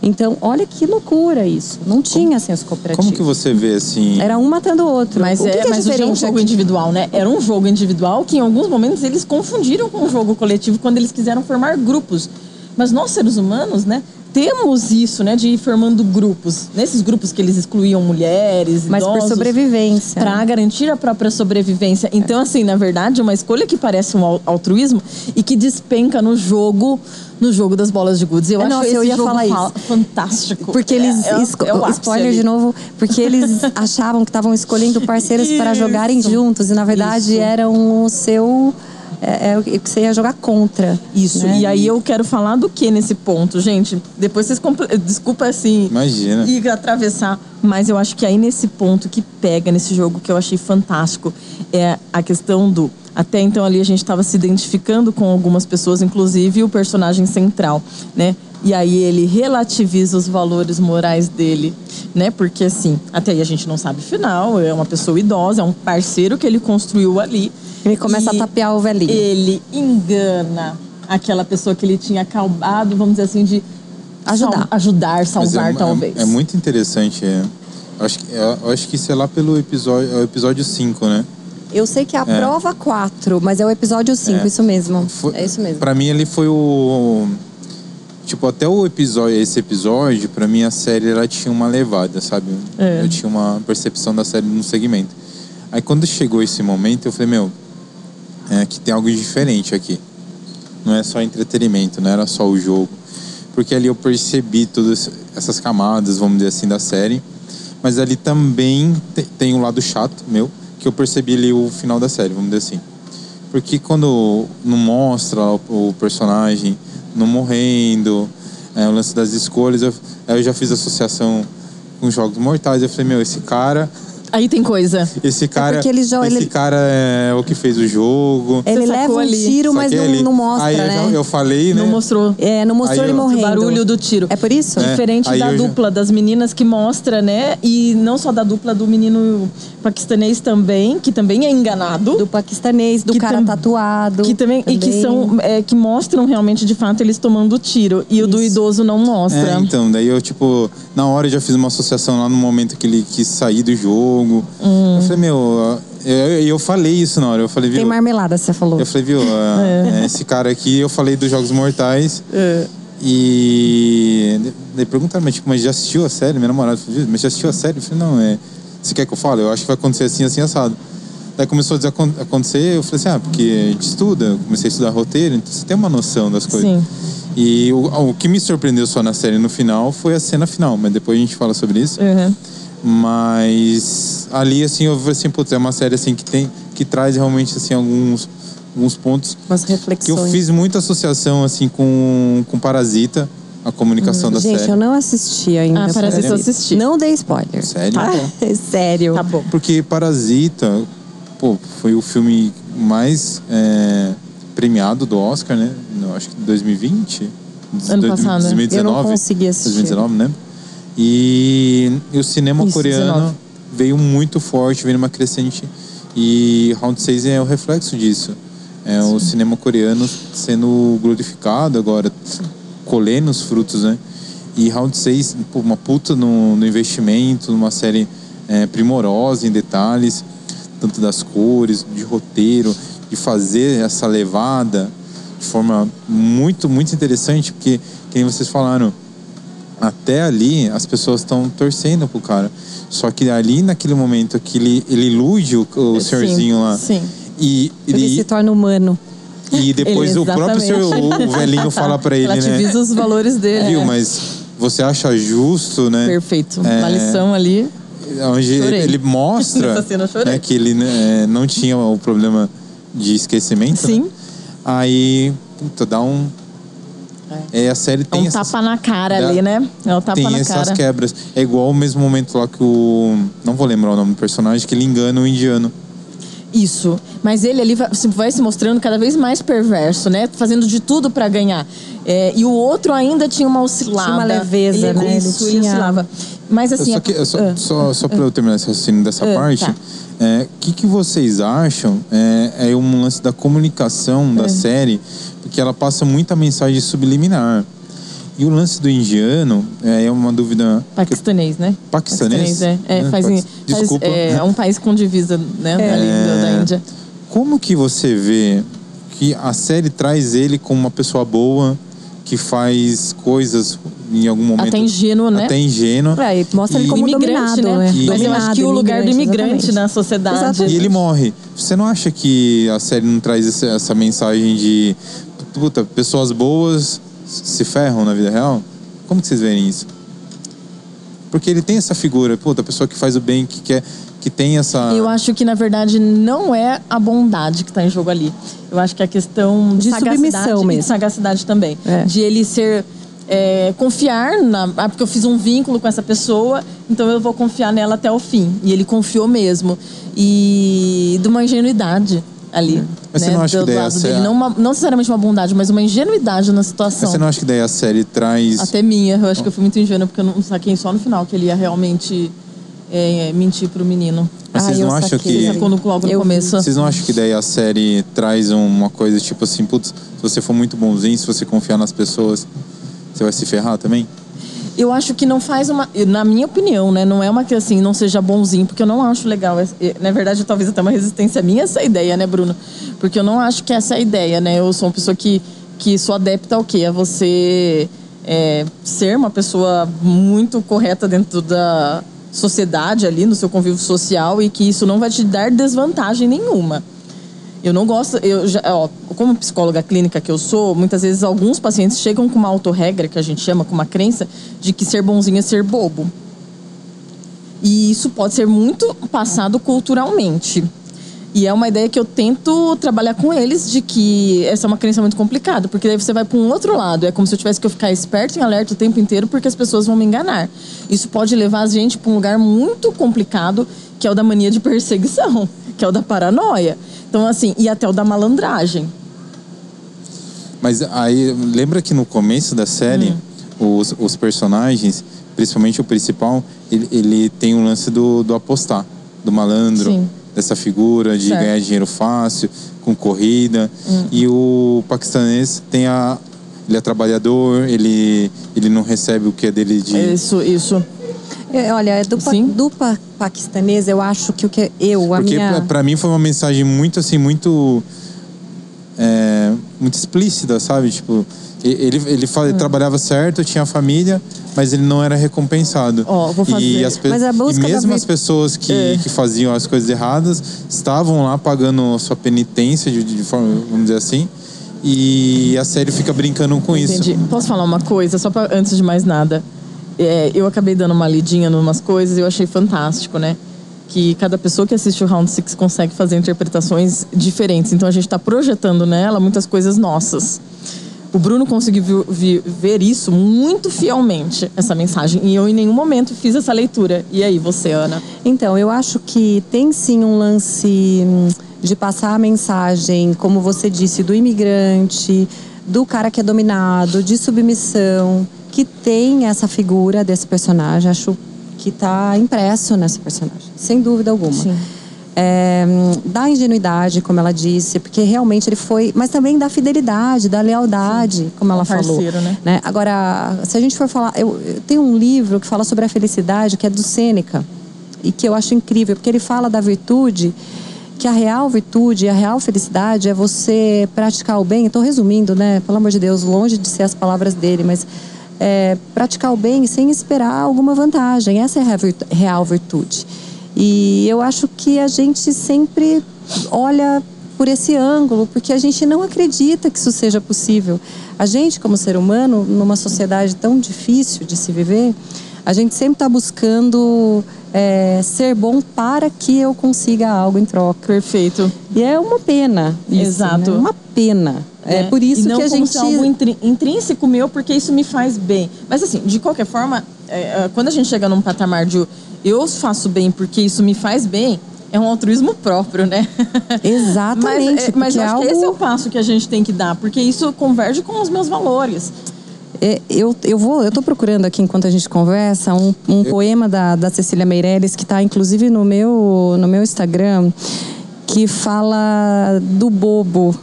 Então, olha que loucura isso. Não tinha senso cooperativo. Como que você vê assim? Era um matando o outro. Mas o que é, que é mas hoje é um diferente jogo aqui? individual, né? Era um jogo individual que em alguns momentos eles confundiram com um jogo coletivo quando eles quiseram formar grupos. Mas nós seres humanos, né, temos isso, né, de ir formando grupos. Nesses grupos que eles excluíam mulheres, Mas por idosos, sobrevivência. Para garantir a própria sobrevivência. Então, assim, na verdade, uma escolha que parece um al- altruísmo e que despenca no jogo, no jogo das bolas de gudes. Eu É, acho nossa, esse eu ia jogo falar fa- isso. fantástico. Porque eles. É, é, esco- é ápice spoiler ali. de novo. Porque eles achavam que estavam escolhendo parceiros para jogarem juntos. E na verdade Isso. eram o seu. É, é o que você ia jogar contra. Isso, né? e aí eu quero falar do que nesse ponto, gente? Depois vocês. compl- Desculpa assim. Imagina. E atravessar. Mas eu acho que aí nesse ponto que pega nesse jogo que eu achei fantástico é a questão do. Até então ali a gente estava se identificando com algumas pessoas, inclusive o personagem central, né? E aí ele relativiza os valores morais dele, né? Porque assim, até aí a gente não sabe o final, é uma pessoa idosa, é um parceiro que ele construiu ali. Ele começa E a tapear o velhinho. Ele engana aquela pessoa que ele tinha acabado, vamos dizer assim, de Ajudar. sal- ajudar, Mas salvar, é, talvez. É, é muito interessante. É. Eu, acho que, eu acho que isso é lá pelo episódio, é o episódio 5, né? Eu sei que é a prova 4, mas é o episódio 5, É. isso mesmo. Foi- é isso mesmo. Pra mim ele foi o tipo até o episódio, esse episódio, pra mim a série ela tinha uma levada, sabe? É. Eu tinha uma percepção da série no segmento. Aí quando chegou esse momento, eu falei, meu, é que tem algo diferente aqui. Não é só entretenimento, não era só o jogo. Porque ali eu percebi todas essas camadas, vamos dizer assim, da série. Mas ali também te- tem um lado chato meu, que eu percebi ali o final da série, vamos dizer assim. Porque quando não mostra o, personagem não morrendo, é, o lance das escolhas, eu, eu já fiz associação com jogos mortais. Eu falei, meu, esse cara. Aí tem coisa. Esse cara. porque ele jo- esse ele- cara é o que fez o jogo. Ele Você leva sacou um ali. tiro, mas Saquei não, ali. não mostra, Aí eu, né? já- eu falei, né? Não mostrou. É, não mostrou Aí ele eu- O morrendo. barulho do tiro. É por isso? É. Diferente aí da eu já- dupla das meninas que mostra, né? E não só da dupla do menino paquistanês também, que também é enganado. Do paquistanês, do Que cara tam- tatuado. que também, e que são é, que mostram realmente de fato eles tomando tiro e o do idoso não mostra. É, então, daí eu, tipo, na hora eu já fiz uma associação lá no momento que ele quis sair do jogo. Hum. Eu falei, meu, eu, eu, falei isso na hora. Eu falei, viu? Tem marmelada, você falou. Eu falei, viu, ah, esse cara aqui, eu falei dos Jogos Mortais. É. E. Daí perguntaram, mas, tipo, mas já assistiu a série? Minha namorada falou, mas já assistiu a série? Eu falei, não, é. Você quer que eu fale? Eu acho que vai acontecer assim, assim, assado. Daí começou a acontecer, eu falei assim, ah, porque a gente estuda, eu comecei a estudar roteiro, então você tem uma noção das coisas. Sim. E o, o que me surpreendeu só na série no final foi a cena final, mas depois a gente fala sobre isso. Uhum. Mas ali, assim, eu falei assim, putz, é uma série assim que tem. que traz realmente assim alguns, alguns pontos Umas que eu reflexões. fiz muita associação assim com, com Parasita, a comunicação da Gente, série. eu não assisti ainda. Ah, Parasita eu assisti. Não dei spoiler. Sério? Tá? Sério. Tá bom. Porque Parasita, pô, foi o filme mais é, premiado do Oscar, né? No, acho que 2020? Ano passado, né? 2019. Eu não consegui assistir. 2019, né? E, e o cinema Isso, coreano 19. veio muito forte, veio numa crescente. E Round 6 é o reflexo disso. É o cinema coreano sendo glorificado agora, colhendo os frutos, né? E Round 6, pô, uma puta no, no investimento, numa série é, primorosa em detalhes, tanto das cores, de roteiro, de fazer essa levada de forma muito, muito interessante, porque, como vocês falaram, até ali as pessoas estão torcendo pro cara. Só que ali, naquele momento que ele, ele ilude o, o senhorzinho lá. Sim. E Ele, ele, se torna humano. e depois Ele- o próprio senhor, o velhinho fala pra ele, né? Relativiza os valores dele. Viu, É. mas você acha justo, né? Perfeito. É. Uma lição ali. Onde Chorei. ele mostra né, que ele né, não tinha o problema de esquecimento. né? Sim. Aí, puta, dá um. É, a série É tem um essas, tapa na cara dá- ali, né? É um tapa tem na essas cara. quebras. É igual o mesmo momento lá que o. Não vou lembrar o nome do personagem, que ele engana o indiano. Isso. Mas ele ali vai se, vai se mostrando cada vez mais perverso, né? Fazendo de tudo pra ganhar. É, e o outro ainda tinha uma oscilada. Tinha uma leveza, ele, né? Isso, Ele ele tinha- oscilava. Mas assim... só só, Ah. só, só pra eu terminar esse raciocínio dessa Ah, parte, o tá. que, que vocês acham? É, é um lance da comunicação da É. série, porque ela passa muita mensagem subliminar. E o lance do indiano é é uma dúvida. Paquistanês, né? Paquistanês? é. É, Né? faz, Desculpa. é, é um país com divisa, né? Ali da Índia. Como que você vê que a série traz ele como uma pessoa boa, que faz coisas em algum momento. Até ingênuo, né? Até ingênuo. É, e mostra ele como imigrante, dominado, né? é. E- Mas eu acho que o lugar do imigrante exatamente. na sociedade. Exatamente. E ele morre. Você não acha que a série não traz esse- essa mensagem de puta, pessoas boas se ferram na vida real? Como que vocês veem isso? Porque ele tem essa figura, puta, a pessoa que faz o bem, que quer, que tem essa. Eu acho que, na verdade, não é a bondade que está em jogo ali. Eu acho que é a questão de, De sagacidade submissão e de mesmo. sagacidade também. É. De ele ser... é, confiar na... Ah, porque eu fiz um vínculo com essa pessoa, então eu vou confiar nela até o fim. E ele confiou mesmo. E de uma ingenuidade ali. Mas você né, não acha do que daí a lado sé- dele. Não, uma- não necessariamente uma bondade, mas uma ingenuidade na Mas situação. você não acha que daí a série traz. Até minha, eu acho que eu fui muito ingênua, porque eu não saquei só no final que ele ia realmente é, mentir pro menino. Mas vocês Ah, não acham que. No, logo no Eu vi. começo. Vocês não acham que daí a série traz uma coisa tipo assim, putz, se você for muito bonzinho, se você confiar nas pessoas, você vai se ferrar também? Eu acho que não faz uma. Na minha opinião, né? Não é uma que assim, não seja bonzinho, porque eu não acho legal. É- é- Na verdade, talvez até uma resistência minha essa ideia, né, Bruno? Porque eu não acho que essa é a ideia, né? Eu sou uma pessoa que, que sou adepta ao quê? A você é, ser uma pessoa muito correta dentro da sociedade ali, no seu convívio social, e que isso não vai te dar desvantagem nenhuma. Eu não gosto, eu já, ó, como psicóloga clínica que eu sou, muitas vezes alguns pacientes chegam com uma autorregra, que a gente chama, com uma crença, de que ser bonzinho é ser bobo. E isso pode ser muito passado culturalmente. E é uma ideia que eu tento trabalhar com eles de que essa é uma crença muito complicada, porque daí você vai para um outro lado. É como se eu tivesse que eu ficar esperto e alerta o tempo inteiro, porque as pessoas vão me enganar. Isso pode levar a gente para um lugar muito complicado, que é o da mania de perseguição, que é o da paranoia. Então, assim, e até o da malandragem. Mas aí, lembra que no começo da série, Hum. os, os personagens, principalmente o principal, ele, ele tem o lance do, do apostar, do malandro, Sim. Dessa figura de Certo. Hum. ganhar dinheiro fácil, com corrida. E o paquistanês tem a. Ele é trabalhador, ele, ele não recebe o que é dele de. Isso, isso. É, olha, do, pa, do pa, paquistanês, eu acho que o que eu, a Porque minha... pra, pra mim foi uma mensagem muito assim, muito. é, muito explícita, sabe? Tipo, e- ele, ele, fa- ele Hum. trabalhava certo, tinha família, mas ele não era recompensado. Ó, vou fazer. E, as pe- e mesmo as pessoas que, É. que faziam as coisas erradas estavam lá pagando a sua penitência, de, de forma, vamos dizer assim. E a série fica brincando com isso. Entendi. Posso falar uma coisa, só pra, antes de mais nada? É, eu acabei dando uma lidinha em umas coisas e eu achei fantástico, né? Que cada pessoa que assiste o Round Six consegue fazer interpretações diferentes. Então a gente está projetando nela muitas coisas nossas. O Bruno conseguiu ver isso muito fielmente, essa mensagem. E eu em nenhum momento fiz essa leitura. E aí, você, Ana? Então, eu acho que tem sim um lance hum, de passar a mensagem, como você disse, do imigrante, do cara que é dominado, de submissão, que tem essa figura desse personagem. Acho que está impresso nessa personagem, sem dúvida alguma. Sim. É, da ingenuidade, como ela disse, porque realmente ele foi, mas também da fidelidade, da lealdade, Sim. como ela Parceiro, falou. Né? né? Agora, se a gente for falar, eu, eu tenho um livro que fala sobre a felicidade, que é do Sêneca, e que eu acho incrível, porque ele fala da virtude que a real virtude, a real felicidade é você praticar o bem. Estou resumindo, né? Pelo amor de Deus, longe de ser as palavras dele, mas é, praticar o bem sem esperar alguma vantagem. Essa é a real virtude. E eu acho que a gente sempre olha por esse ângulo, porque a gente não acredita que isso seja possível. A gente, como ser humano, numa sociedade tão difícil de se viver, a gente sempre está buscando é, ser bom para que eu consiga algo em troca. Perfeito. E é uma pena. Isso, Exato. Né? Uma pena. É, é por isso não que a gente. algo intrínseco meu, porque isso me faz bem. Mas assim, de qualquer forma, é, é, quando a gente chega num patamar de eu faço bem porque isso me faz bem, é um altruísmo próprio, né? Exatamente. mas, é, mas eu acho algo... que esse é o passo que a gente tem que dar, porque isso converge com os meus valores. É, eu, eu vou, eu tô procurando aqui enquanto a gente conversa um, um eu... poema da, da Cecília Meirelles que está inclusive no meu no meu Instagram que fala do bobo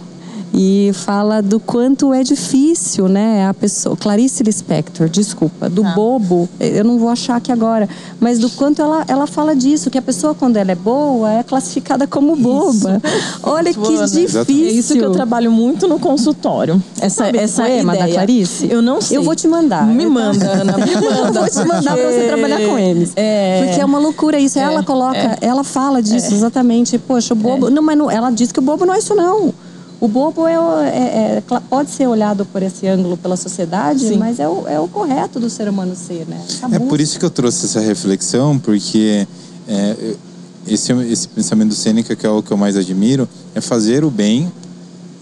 e fala do quanto é difícil, né? A pessoa, Clarice Lispector, desculpa, do ah. bobo, eu não vou achar aqui agora, mas do quanto ela, ela fala disso, que a pessoa quando ela é boa é classificada como boba. Isso. Olha que difícil. É isso que eu trabalho muito no consultório. Essa Sabe essa poema ideia. da Clarice? Eu não sei. Eu vou te mandar. Me manda, Ana, me manda. eu vou te mandar pra você trabalhar com eles. É... Porque é uma loucura isso. É. Ela coloca, é. ela fala disso é. exatamente. Poxa, o bobo, é. não, mas não, ela diz que o bobo não é isso não. O bobo é, é, é, pode ser olhado por esse ângulo pela sociedade, Sim. mas é o, é o correto do ser humano ser, né? É por isso que eu trouxe essa reflexão, porque é, esse, esse pensamento do Sêneca, que é o que eu mais admiro, é fazer o bem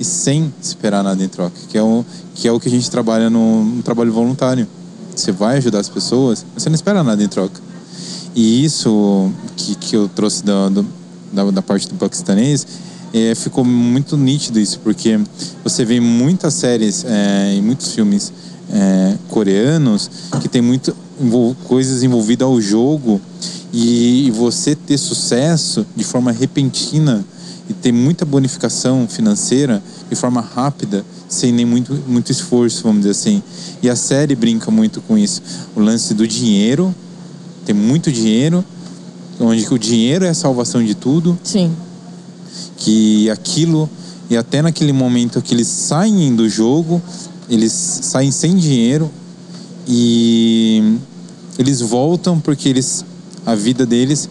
e sem esperar nada em troca, que é o que, é o que a gente trabalha no, no trabalho voluntário. Você vai ajudar as pessoas, mas você não espera nada em troca. E isso que, que eu trouxe da, do, da, da parte do paquistanês ficou muito nítido isso, porque você vê muitas séries é, e muitos filmes é, coreanos que tem muito coisas envolvidas ao jogo e, e, você ter sucesso de forma repentina e ter muita bonificação financeira de forma rápida, sem nem muito, muito esforço, vamos dizer assim. E a série brinca muito com isso. O lance do dinheiro, tem muito dinheiro, onde o dinheiro é a salvação de tudo. Sim que aquilo e até naquele momento que eles saem do jogo, eles saem sem dinheiro e eles voltam porque eles a vida deles,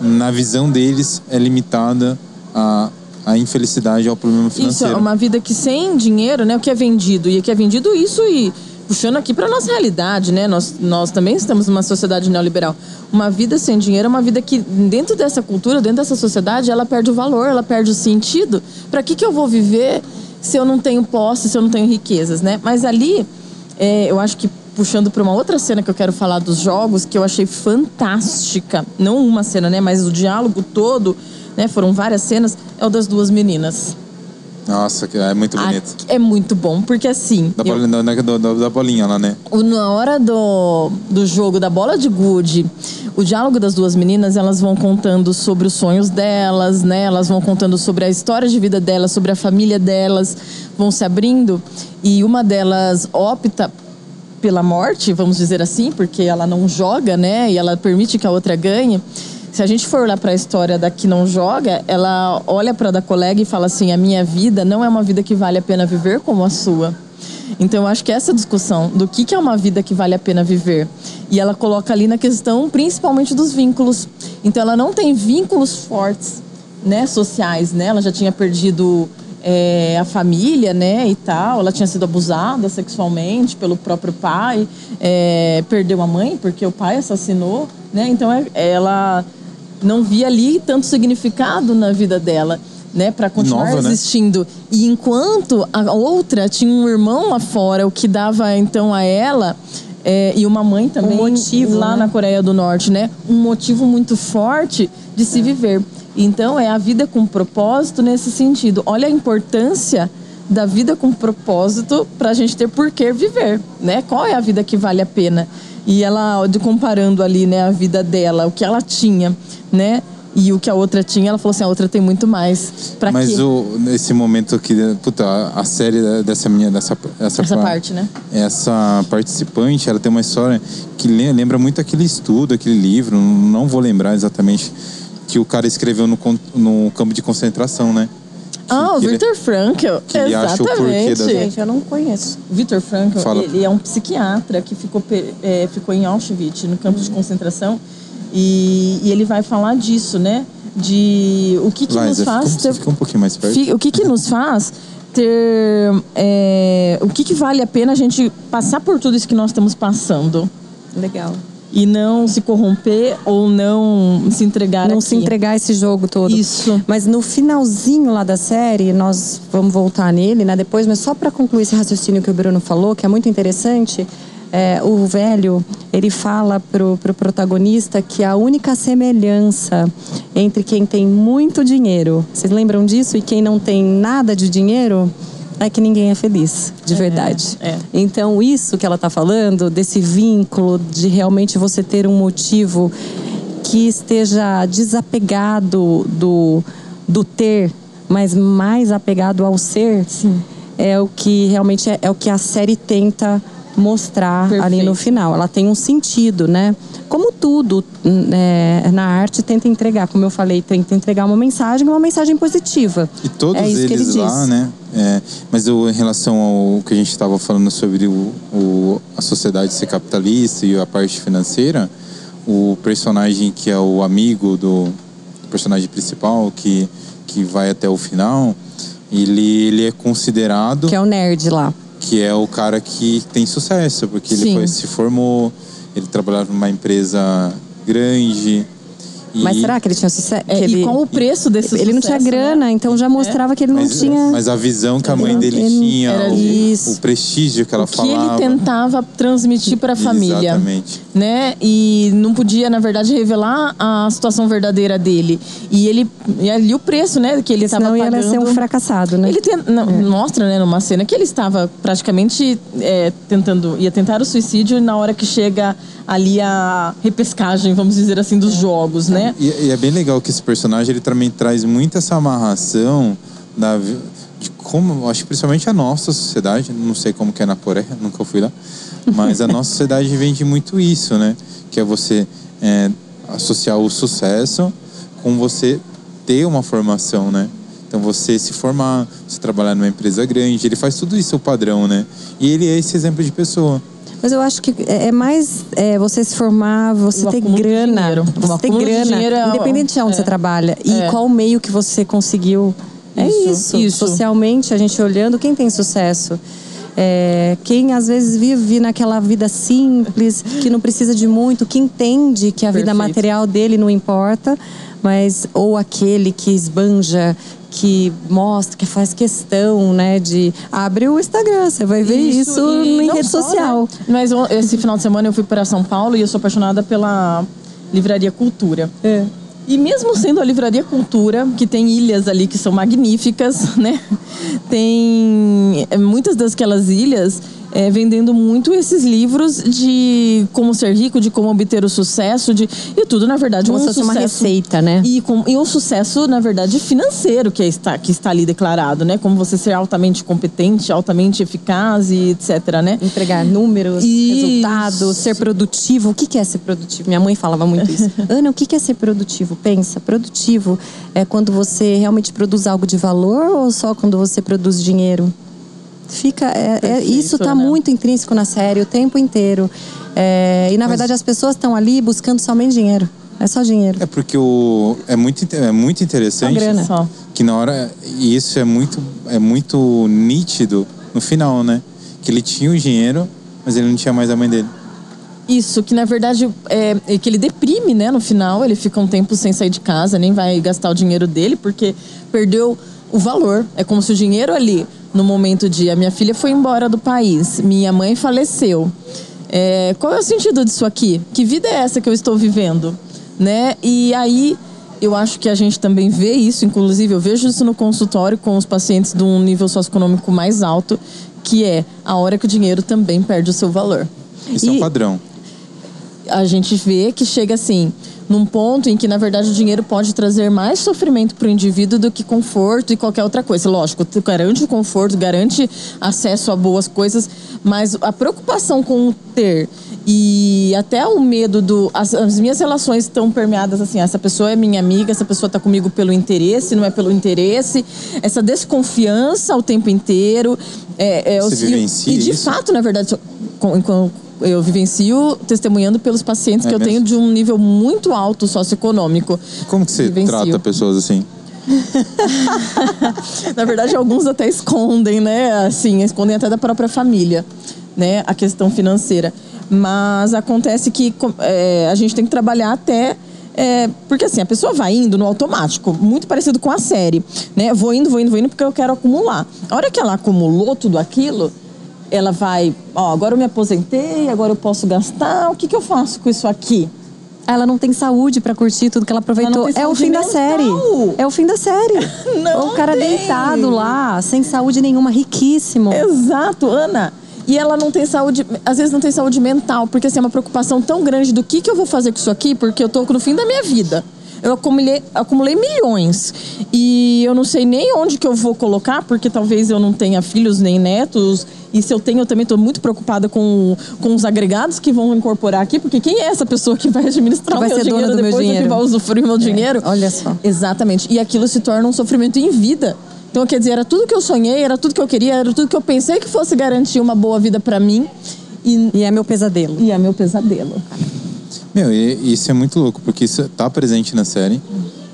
na visão deles, é limitada a a infelicidade ao problema financeiro. Isso, é uma vida que sem dinheiro, né, o que é vendido e o que é vendido isso e puxando aqui para nossa realidade, né? Nós, nós também estamos numa sociedade neoliberal. Uma vida sem dinheiro é uma vida que, dentro dessa cultura, dentro dessa sociedade, ela perde o valor, ela perde o sentido. Para que, que eu vou viver se eu não tenho posse, se eu não tenho riquezas, né? Mas ali, é, eu acho que puxando para uma outra cena que eu quero falar dos jogos, que eu achei fantástica. Não uma cena, né? Mas o diálogo todo, né? Foram várias cenas. É o das duas meninas. Nossa, é muito bonito. é muito bom, porque assim. Da, bolinha, eu, da, da, da bolinha lá, né? Na hora do, do jogo da bola de gude, o diálogo das duas meninas, elas vão contando sobre os sonhos delas, né? Elas vão contando sobre a história de vida delas, sobre a família delas, vão se abrindo. E uma delas opta pela morte, vamos dizer assim, porque ela não joga, né? E ela permite que a outra ganhe. Se a gente for olhar para a história da que não joga, ela olha para da colega e fala assim: a minha vida não é uma vida que vale a pena viver como a sua. Então eu acho que essa discussão do que, que é uma vida que vale a pena viver. E ela coloca ali na questão principalmente dos vínculos. Então ela não tem vínculos fortes, né, sociais, né? Ela já tinha perdido é, a família, né, e tal. Ela tinha sido abusada sexualmente pelo próprio pai, é, perdeu a mãe porque o pai assassinou, né? Então é, ela não via ali tanto significado na vida dela. Né, para continuar Nova, né? existindo. Né? E enquanto a outra tinha um irmão lá fora, o que dava então a ela é, e uma mãe também um motivo, lá né? na Coreia do Norte, né? Um motivo muito forte de se viver. Então é a vida com propósito nesse sentido. Olha a importância da vida com propósito para a gente ter por que viver, né? Qual é a vida que vale a pena? E ela, de comparando ali, né, a vida dela, o que ela tinha, né? E o que a outra tinha, ela falou assim: a outra tem muito mais. Pra Mas quê? o, nesse momento aqui, puta, a- série dessa minha, dessa, essa, Essa pa- parte, né? Essa participante, ela tem uma história que le- lembra muito aquele estudo, aquele livro, não vou lembrar exatamente, que o cara escreveu no, no campo de concentração, né? Ah, o que ele- Frankl. que ele acha o porquê Exatamente. das- Gente, eu não conheço. Viktor Frankl, Fala. ele é um psiquiatra que ficou, é, ficou em Auschwitz, no campo de concentração. E, e ele vai falar disso, né? De o que, que nos Liza, faz fica, ter- fica um pouquinho mais perto. O que, que nos faz ter. é, o que, que vale a pena a gente passar por tudo isso que nós estamos passando? Legal. E não se corromper ou não se entregar Não aqui. se entregar esse jogo todo. Isso. Mas no finalzinho lá da série, nós vamos voltar nele, né, depois, mas só para concluir esse raciocínio que o Bruno falou, que é muito interessante, é, o velho, ele fala pro, pro protagonista que a única semelhança entre quem tem muito dinheiro, vocês lembram disso, e quem não tem nada de dinheiro, é que ninguém é feliz, de verdade. é. Então, isso que ela está falando, desse vínculo, de realmente você ter um motivo que esteja desapegado do, do ter, mas mais apegado ao ser, é o que realmente é, é o que a série tenta mostrar ali no Perfeito. final. Ela tem um sentido, né? Como tudo né, na arte tenta entregar, como eu falei, tenta entregar uma mensagem, uma mensagem positiva. E todos é isso que ele eles lá, diz. né? é, mas eu, em relação ao que a gente estava falando sobre o, o- a sociedade ser capitalista e a parte financeira, o personagem que é o amigo do, do personagem principal, que, que vai até o final, ele, ele é considerado Que é o nerd lá. Que é o cara que tem sucesso, porque ele Sim. foi- se formou, ele trabalhava numa empresa grande. E, Mas será que ele tinha sucesso? É, que e ele, qual o preço desse Ele não tinha sucesso, grana, né? então já mostrava que ele não mas, tinha. mas a visão que a mãe dele Ele- tinha, era o, isso. o prestígio que ela o que falava. ele tentava transmitir para a família. Exatamente. Né? E não podia, na verdade, revelar a situação verdadeira dele. E ele. E ali o preço, né? Que ele estava Senão ia pagando. ser um fracassado, né? Ele tem- não, mostra, né, numa cena que ele estava praticamente é, tentando, ia tentar o suicídio na hora que chega ali a repescagem, vamos dizer assim, dos jogos, né? E, e é bem legal que esse personagem ele também traz muito essa amarração da, de como, acho que principalmente a nossa sociedade, não sei como que é na Coreia, nunca fui lá, mas a nossa sociedade vende muito isso, né? Que é você é, associar o sucesso com você ter uma formação, né? Então você se formar, você trabalhar numa empresa grande, ele faz tudo isso o padrão, né? E ele é esse exemplo de pessoa. Mas eu acho que é é mais é, você se formar, você ter grana. dinheiro. Você ter grana. é- independente de onde é. você trabalha. E É. qual meio que você conseguiu. É Isso, isso. Socialmente, a gente olhando, quem tem sucesso? É, quem às vezes vive naquela vida simples, que não precisa de muito, que entende que a vida Perfeito. material dele não importa, mas ou aquele que esbanja, que mostra, que faz questão, né, de abre o Instagram, você vai ver isso, e em rede só, social. né? Mas esse final de semana eu fui para São Paulo e eu sou apaixonada pela Livraria Cultura. É. E mesmo sendo a Livraria Cultura, que tem ilhas ali que são magníficas, né? Tem é, muitas daquelas ilhas é, vendendo muito esses livros de como ser rico, de como obter o sucesso, de e tudo na verdade Como um fosse uma sucesso- receita, né? E, com, e um sucesso na verdade financeiro que está que está ali declarado, né? Como você ser altamente competente, altamente eficaz e etc, né? Entregar números, Isso. resultados, ser produtivo. O que que é ser produtivo? Minha mãe falava muito isso. Ana, o que que é ser produtivo? Pensa, produtivo é quando você realmente produz algo de valor ou só quando você produz dinheiro? Fica, é- é- isso está né? muito intrínseco na série o tempo inteiro. É, e na verdade as pessoas estão ali buscando somente dinheiro. É só dinheiro. É porque o, é, muito, é muito interessante. Só. que na hora e isso é muito é muito nítido no final, né? Que ele tinha o dinheiro, mas ele não tinha mais a mãe dele. Isso, que na verdade é, é que ele deprime, né? No final, ele fica um tempo sem sair de casa, nem vai gastar o dinheiro dele, porque perdeu o valor. É como se o dinheiro ali, no momento de a minha filha foi embora do país, minha mãe faleceu. É, qual é o sentido disso aqui? Que vida é essa que eu estou vivendo? Né? E aí eu acho que a gente também vê isso, inclusive eu vejo isso no consultório com os pacientes de um nível socioeconômico mais alto, que é a hora que o dinheiro também perde o seu valor. Isso é um E- padrão. a gente vê que chega assim, num ponto em que, na verdade, o dinheiro pode trazer mais sofrimento para o indivíduo do que conforto e qualquer outra coisa. Lógico, garante o conforto, garante acesso a boas coisas, mas a preocupação com o ter e até o medo do. As, as, minhas relações estão permeadas assim: essa pessoa é minha amiga, essa pessoa está comigo pelo interesse, não é pelo interesse. Essa desconfiança o tempo inteiro. É, é, Você vivencia e, e de isso? fato, na verdade, com, com, eu vivencio testemunhando pelos pacientes é que mesmo? eu tenho de um nível muito alto socioeconômico. Como que você vivencio. trata pessoas assim? Na verdade, alguns até escondem, né? Assim, escondem até da própria família, né? A questão financeira. Mas acontece que é, a gente tem que trabalhar até é, porque assim, a pessoa vai indo no automático, muito parecido com a série, né? Vou indo, vou indo, vou indo porque eu quero acumular. A hora que ela acumulou tudo aquilo, ela vai, ó, agora eu me aposentei, agora eu posso gastar, o que, que eu faço com isso aqui? Ela não tem saúde para curtir tudo que ela aproveitou. Ela é o fim mental. da série. É o fim da série. não o cara tem. deitado lá, sem saúde nenhuma, riquíssimo. Exato, Ana. E ela não tem saúde, às vezes não tem saúde mental, porque assim, é uma preocupação tão grande do que, que eu vou fazer com isso aqui, porque eu tô no fim da minha vida. Eu acumulei, acumulei milhões. E eu não sei nem onde que eu vou colocar, porque talvez eu não tenha filhos nem netos. E se eu tenho, eu também estou muito preocupada com, com os agregados que vão incorporar aqui, porque quem é essa pessoa que vai administrar que vai o meu dinheiro depois meu dinheiro. que vai usufruir meu é, dinheiro? Olha só. Exatamente. E aquilo se torna um sofrimento em vida. Então, quer dizer, era tudo que eu sonhei, era tudo que eu queria, era tudo que eu pensei que fosse garantir uma boa vida para mim. E, e, é meu pesadelo. E é meu pesadelo. Meu, e, isso é muito louco, porque isso tá presente na série.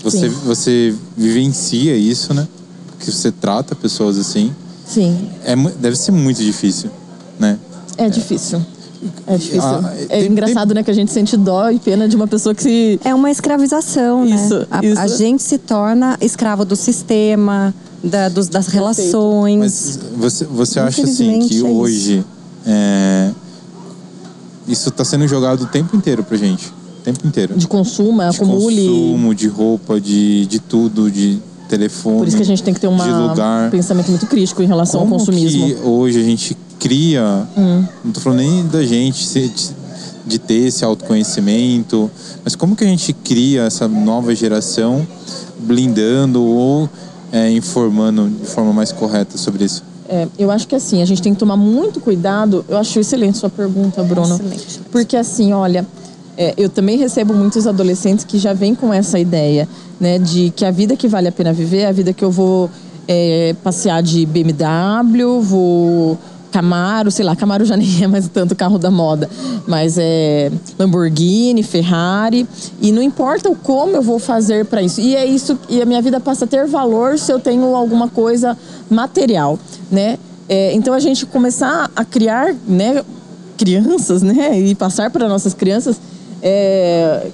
Você, você vivencia isso, né? Porque você trata pessoas assim. Sim. É, deve ser muito difícil, né? É difícil. É difícil. Ah, é tem, engraçado, tem... né, que a gente sente dó e pena de uma pessoa que se. É uma escravização, isso, né? A, isso. a gente se torna escravo do sistema, da, dos, das relações. Mas você, você acha assim que é hoje é, isso está sendo jogado o tempo inteiro pra gente? O tempo inteiro. De consumo, de acumule. consumo, de roupa, de, de tudo, de telefone. Por isso que a gente tem que ter um pensamento muito crítico em relação Como ao consumismo. Que hoje a gente cria, hum. não tô falando nem da gente de, de ter esse autoconhecimento, mas como que a gente cria essa nova geração blindando ou é, informando de forma mais correta sobre isso? É, eu acho que assim, a gente tem que tomar muito cuidado. Eu acho excelente sua pergunta, Bruno. Excelente. Porque assim, olha, é, eu também recebo muitos adolescentes que já vêm com essa ideia, né, de que a vida que vale a pena viver é a vida que eu vou é, passear de BMW, vou Camaro, sei lá, Camaro já nem é mais tanto carro da moda, mas é Lamborghini, Ferrari, e não importa o como eu vou fazer para isso. E é isso, e a minha vida passa a ter valor se eu tenho alguma coisa material, né? É, então a gente começar a criar, né, crianças, né, e passar para nossas crianças é,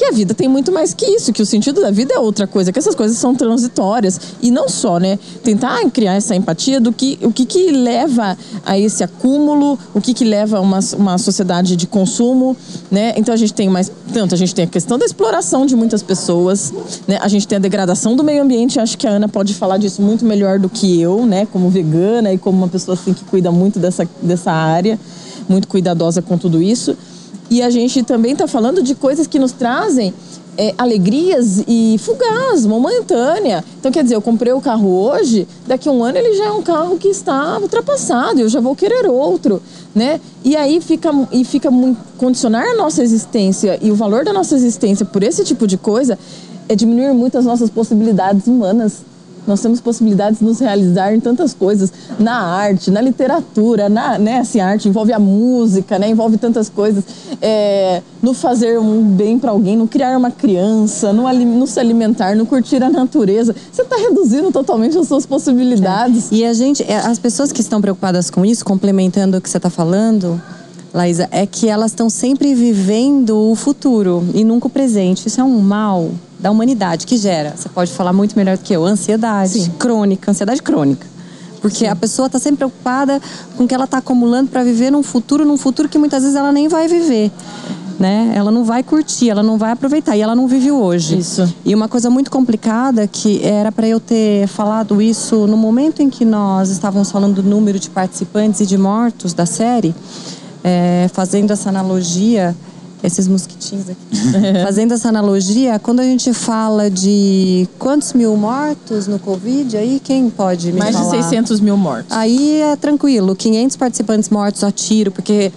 que a vida tem muito mais que isso, que o sentido da vida é outra coisa, que essas coisas são transitórias. E não só, né? Tentar criar essa empatia do que o que, que leva a esse acúmulo, o que, que leva a uma, uma sociedade de consumo, né? Então a gente tem mais. Tanto a gente tem a questão da exploração de muitas pessoas, né? A gente tem a degradação do meio ambiente, acho que a Ana pode falar disso muito melhor do que eu, né? Como vegana e como uma pessoa assim que cuida muito dessa, dessa área, muito cuidadosa com tudo isso. E a gente também está falando de coisas que nos trazem é, alegrias e fugaz, momentânea. Então, quer dizer, eu comprei o carro hoje, daqui a um ano ele já é um carro que está ultrapassado, eu já vou querer outro, né? E aí fica, e fica condicionar a nossa existência e o valor da nossa existência por esse tipo de coisa é diminuir muito as nossas possibilidades humanas. Nós temos possibilidades de nos realizar em tantas coisas, na arte, na literatura, na, né, assim, arte envolve a música, né, envolve tantas coisas, é, no fazer um bem para alguém, no criar uma criança, no, no, se alimentar, no curtir a natureza. Você está reduzindo totalmente as suas possibilidades. É. E a gente, é, as pessoas que estão preocupadas com isso, complementando o que você está falando, Laísa, é que elas estão sempre vivendo o futuro e nunca o presente. Isso é um mal da humanidade que gera, você pode falar muito melhor do que eu, ansiedade Sim. crônica, ansiedade crônica. Porque Sim. a pessoa está sempre preocupada com o que ela está acumulando para viver num futuro, num futuro que muitas vezes ela nem vai viver. Né? Ela não vai curtir, ela não vai aproveitar e ela não vive hoje. Isso. E uma coisa muito complicada que era para eu ter falado isso no momento em que nós estávamos falando do número de participantes e de mortos da série, é, fazendo essa analogia esses mosquitinhos aqui. Fazendo essa analogia, quando a gente fala de quantos mil mortos no Covid, aí quem pode me Mais falar? de 600 mil mortos. Aí é tranquilo, 500 participantes mortos a tiro, porque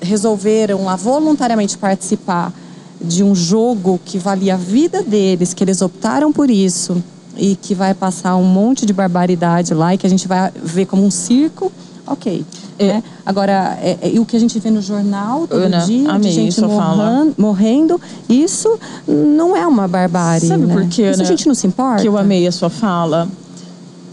resolveram lá voluntariamente participar de um jogo que valia a vida deles, que eles optaram por isso e que vai passar um monte de barbaridade lá e que a gente vai ver como um circo, ok. É. né? Agora, é- é- e o que a gente vê no jornal todo Ana, dia, amei de gente sua fala. morran- morrendo, isso não é uma barbárie. Sabe né? por quê, Isso a Ana? gente não se importa. Que eu amei a sua fala.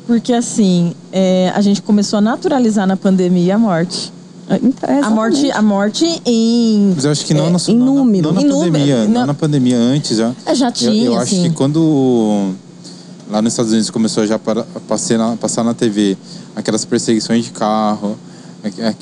Porque assim, é, a gente começou a naturalizar na pandemia a morte. Então, A morte, a morte em. Mas eu acho que não, É, na, em não, na- número. não na Em pandemia, número, não não. na pandemia, antes já. É, já Eu- tinha, Eu, acho assim. que quando lá nos Estados Unidos começou já para, a passar na, passar na TV aquelas perseguições de carro,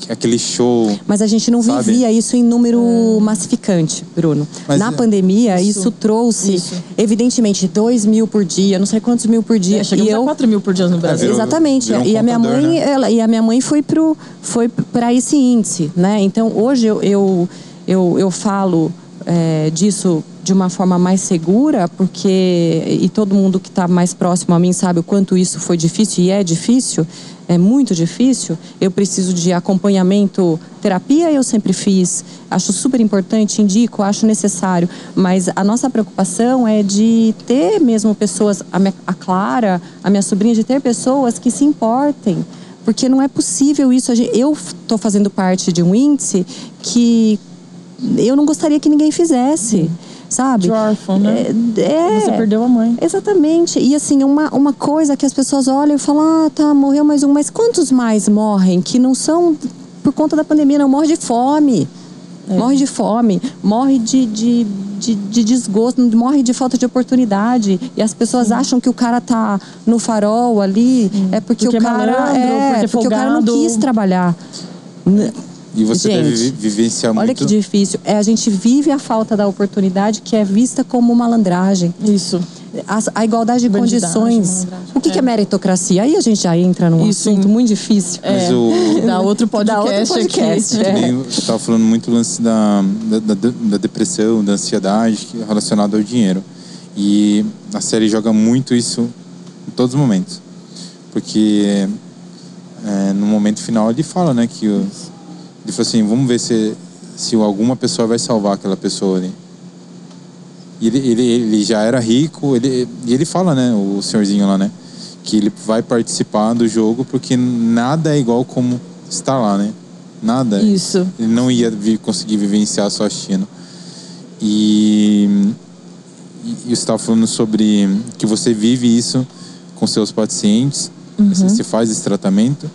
aquele show. Mas a gente não Sabe? vivia isso em número massificante, Bruno. Mas Na é- pandemia, isso, Isso. trouxe, Isso. evidentemente, 2 mil por dia, não sei quantos mil por dia. É, chegamos e eu, a 4 mil por dia no Brasil. virou- Exatamente. virou um e a minha mãe, né? ela, e a minha mãe foi pro foi para esse índice, né? Então hoje eu eu, eu, eu falo é, disso de uma forma mais segura, porque e todo mundo que está mais próximo a mim sabe o quanto isso foi difícil e é difícil, é muito difícil. Eu preciso de acompanhamento, terapia eu sempre fiz, acho super importante, indico, acho necessário, mas a nossa preocupação é de ter mesmo pessoas, a, minha- a Clara, a minha sobrinha, de ter pessoas que se importem. Porque não é possível isso. Eu estou fazendo parte de um índice que eu não gostaria que ninguém fizesse, sabe? De órfão, né? É, é. Você perdeu a mãe. Exatamente. E assim, uma, uma coisa que as pessoas olham e falam: ah, tá, morreu mais um. Mas quantos mais morrem que não são por conta da pandemia? Não, morre de fome. É. Morre de fome, morre de, de, de, de desgosto, morre de falta de oportunidade. E as pessoas acham que o cara tá no farol ali, é porque, Porque é o cara. malandro, é, porque é porque o cara não quis trabalhar. E você Gente, deve vi- vivenciar Olha muito. que difícil. É, a gente vive a falta da oportunidade que é vista como malandragem. Isso. A, a igualdade de Bandidagem, condições. O que, que é É. meritocracia? Aí a gente já entra num Isso, assunto muito difícil. Mas É, o- dá outro podcast, Dá outro podcast, aqui. é. Você estava falando muito do lance da, da, da, da depressão, da ansiedade é relacionado ao dinheiro. E a série joga muito isso em todos os momentos. Porque é, no momento final ele fala, né, que o, ele falou assim, vamos ver se, se alguma pessoa vai salvar aquela pessoa ali. E ele, ele, ele já era rico, ele, e ele fala, né, o senhorzinho lá, né, que ele vai participar do jogo porque nada é igual como está lá, né? Nada. Isso. Ele não ia vi- conseguir vivenciar só a China. E, e, e você estava falando sobre que você vive isso com seus pacientes, você, você faz esse tratamento.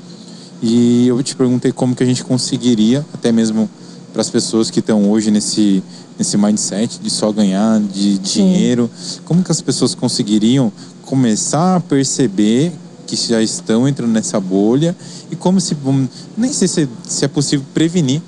E eu te perguntei como que a gente conseguiria, até mesmo para as pessoas que estão hoje nesse, nesse mindset de só ganhar de dinheiro, como que as pessoas conseguiriam começar a perceber que já estão entrando nessa bolha e como se, vamos- nem sei se, se é possível prevenir.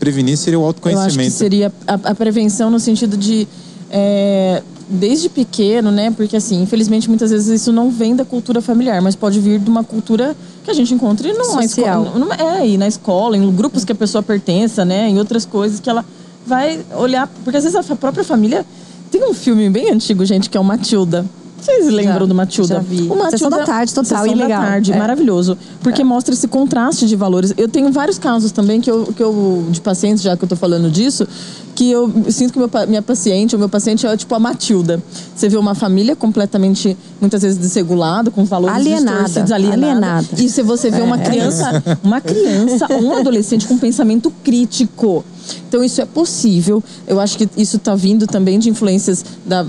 Prevenir seria o Eu acho que autoconhecimento. seria a, a prevenção no sentido de é, desde pequeno, né? Porque assim, infelizmente muitas vezes isso não vem da cultura familiar, mas pode vir de uma cultura que a gente encontra e não Social. escola, é, e na escola, em grupos que a pessoa pertença, né? Em outras coisas que ela vai olhar, porque às vezes a própria família tem um filme bem antigo, gente, que é o Matilda. Vocês lembram do Matilda? já vi. O Matilda, Sessão da tarde, total, Sessão e legal. da tarde, É. maravilhoso. Porque mostra esse contraste de valores. Eu tenho vários casos também que eu, que eu de pacientes, já que eu tô falando disso, que eu sinto que meu, minha paciente, o meu paciente é tipo a Matilda. Você vê uma família completamente, muitas vezes, desregulada, com valores Alienada, alienada. alienada. E se você vê uma É. criança, uma criança ou um adolescente com pensamento crítico. Então isso é possível. Eu acho que isso está vindo também de influências da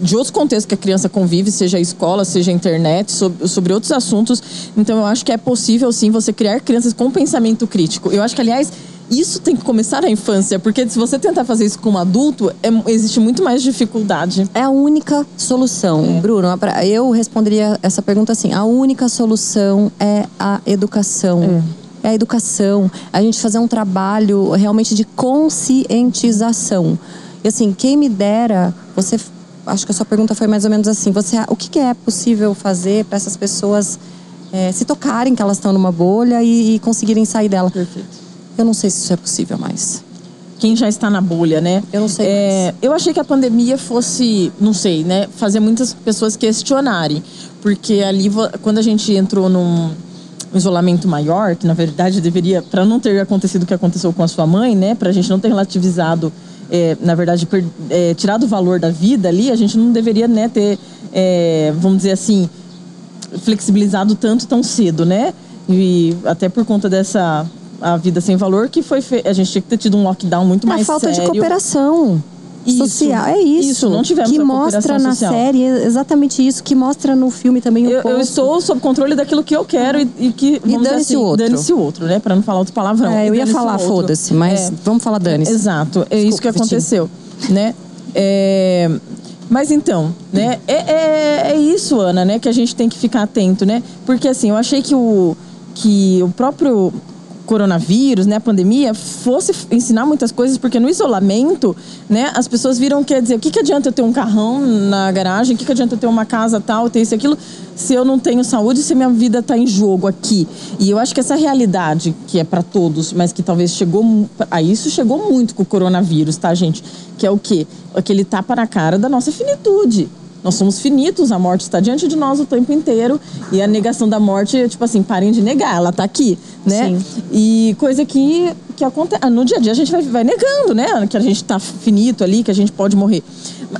de outros contextos que a criança convive, seja a escola, seja a internet, sobre, sobre outros assuntos. Então eu acho que é possível sim você criar crianças com pensamento crítico. Eu acho que aliás isso tem que começar na infância, porque se você tentar fazer isso com um adulto, é- existe muito mais dificuldade. É a única solução, É. Bruno. Eu responderia essa pergunta assim: a única solução é a educação. É. a educação. A gente fazer um trabalho realmente de conscientização. E assim, quem me dera, você. Acho que a sua pergunta foi mais ou menos assim: você, o que, que é possível fazer para essas pessoas eh, se tocarem que elas estão numa bolha e, e conseguirem sair dela? Perfeito. Eu não sei se isso é possível mais. quem já está na bolha, né? Eu não sei É, eu achei que a pandemia fosse, não sei, né? Fazer muitas pessoas questionarem. Porque ali, quando a gente entrou num isolamento maior, que na verdade deveria, para não ter acontecido o que aconteceu com a sua mãe, né? Pra gente não ter relativizado, é, na verdade, per- é, tirado o valor da vida ali, a gente não deveria, né, ter, é, vamos dizer assim, flexibilizado tanto tão cedo, né? E até por conta dessa a vida sem valor que foi fe... a gente tinha que ter tido um lockdown muito É mais a falta sério. de cooperação Isso. social. É isso. Isso, não tivemos Que mostra na social. série exatamente isso, que mostra no filme também Eu, eu estou sob controle daquilo que eu quero e, e que vamos dizer dane-se assim, o outro. Dane-se o outro, né? Para não falar outro palavrão. É, E eu ia falar foda-se, mas É. vamos falar dane-se. Exato, é isso que Desculpa, aconteceu, né? É, mas então, né? É, é, é isso, Ana, né? Que a gente tem que ficar atento, né? Porque assim, eu achei que o que o próprio coronavírus, né, a pandemia, fosse ensinar muitas coisas, porque no isolamento, né, as pessoas viram, quer dizer, o que, que adianta eu ter um carrão na garagem, o que, que adianta eu ter uma casa tal, ter isso e aquilo, se eu não tenho saúde, se minha vida está em jogo aqui. E eu acho que essa realidade, que é para todos, mas que talvez chegou, a isso chegou muito com o coronavírus, tá, gente? Que é o quê? Aquele tapa na cara da nossa finitude. Nós somos finitos, a morte está diante de nós o tempo inteiro. E a negação da morte, é tipo assim, parem de negar, ela está aqui, né? Sim. E coisa que, que acontece. No dia a dia a gente vai, vai negando, né? Que a gente está finito ali, que a gente pode morrer.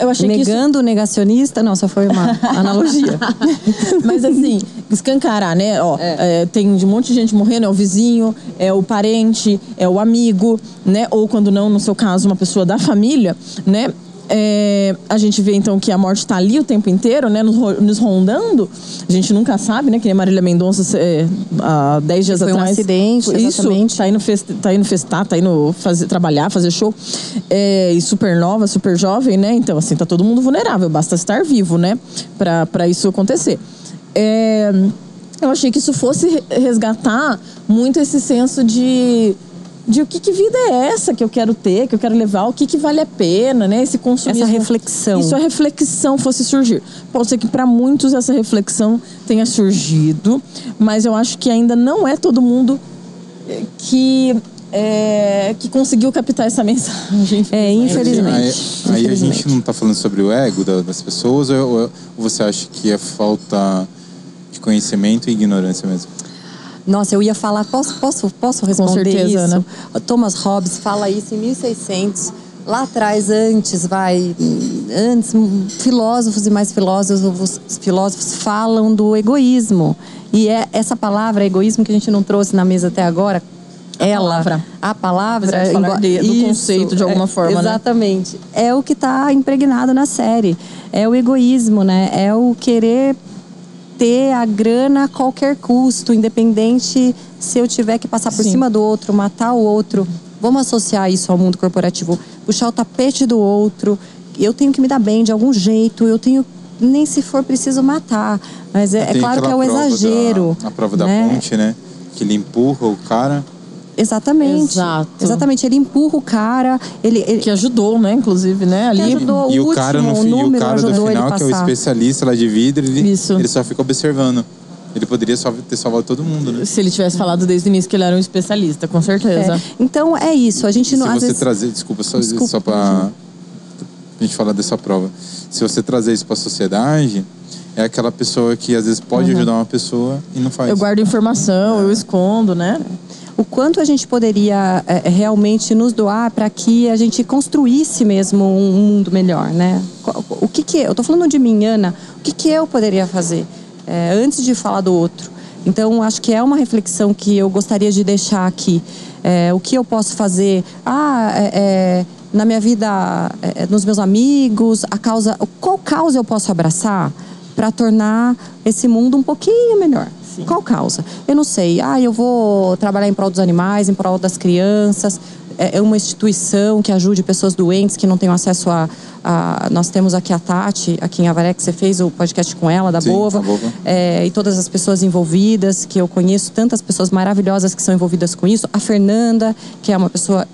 Eu achei que isso Negando o negacionista, nossa, foi uma analogia. mas assim, escancarar, né? Ó, é, tem um monte de gente morrendo, é o vizinho, é o parente, é o amigo, né? Ou quando não, no seu caso, uma pessoa da família, né? É, a gente vê então que a morte está ali o tempo inteiro, né? Nos, nos rondando. A gente nunca sabe, né? Que nem a Marília Mendonça é, há 10 dias Foi um atrás. acidente, Isso, exatamente. tá indo, fest, tá indo festar, tá indo fazer, trabalhar, fazer show. É, e super nova, super jovem, né? Então, assim, tá todo mundo vulnerável. Basta estar vivo, né? Pra isso acontecer. É, eu achei que isso fosse re- resgatar muito esse senso de de o que, que vida é essa que eu quero ter, que eu quero levar, o que, que vale a pena, né? Esse consumismo. Essa reflexão. Isso a reflexão fosse surgir. Pode ser que para muitos essa reflexão tenha surgido, mas eu acho que ainda não é todo mundo eh, que é, que conseguiu captar essa mensagem. É, infelizmente. Aí, aí a Infelizmente. gente não tá falando sobre o ego da- das pessoas ou, ou- ou você acha que é falta de conhecimento e ignorância mesmo? Nossa, eu ia falar, posso, posso, posso responder certeza, isso? O Thomas Hobbes fala isso em 1600. Lá atrás, antes, vai, antes, filósofos e mais filósofos, filósofos falam do egoísmo. E é essa palavra, egoísmo, que a gente não trouxe na mesa até agora, ela, palavra. a palavra, falar de- do conceito de alguma é, forma, né? Exatamente. É o que está impregnado na série. É o egoísmo, né? É o querer ter a grana a qualquer custo, independente se eu tiver que passar por Sim. cima do outro, matar o outro. Vamos associar isso ao mundo corporativo. Puxar o tapete do outro. Eu tenho que me dar bem de algum jeito. Eu tenho nem se for preciso matar. Mas é, é claro que é o exagero. Da, a prova da né? ponte, né? Que ele empurra o cara. Exatamente. Exato. Exatamente. Ele empurra o cara. Ele, ele- Que ajudou, né? Inclusive, né? Ali. Que ajudou. e o o cara, último, no, o e o cara do final, que é o especialista lá de vidro, ele, Isso. ele só fica observando. Ele poderia só ter salvado todo mundo, né? Se ele tivesse falado desde o início que ele era um especialista, com certeza. É. Então é isso. A gente E não se você vezes trazer, desculpa, só, Desculpa, só pra a gente falar dessa prova. Se você trazer isso pra sociedade, é aquela pessoa que às vezes pode ajudar uma pessoa e não faz. Eu guardo informação, eu escondo, né? O quanto a gente poderia é, realmente nos doar para que a gente construísse mesmo um mundo melhor, né? O que que eu estou falando de mim, Ana? O que que eu poderia fazer é, antes de falar do outro? Então acho que é uma reflexão que eu gostaria de deixar aqui. É, o que eu posso fazer? Ah, na minha vida, nos meus amigos, a causa, qual causa eu posso abraçar para tornar esse mundo um pouquinho melhor? Qual causa? Eu não sei. Ah, eu vou trabalhar em prol dos animais, em prol das crianças. É é uma instituição que ajude pessoas doentes que não tenham acesso a. a- nós temos aqui a Tati, aqui em Avaré, que você fez o podcast com ela, da Sim, Bova. É, e todas as pessoas envolvidas, que eu conheço tantas pessoas maravilhosas que são envolvidas com isso. A Fernanda, que é uma pessoa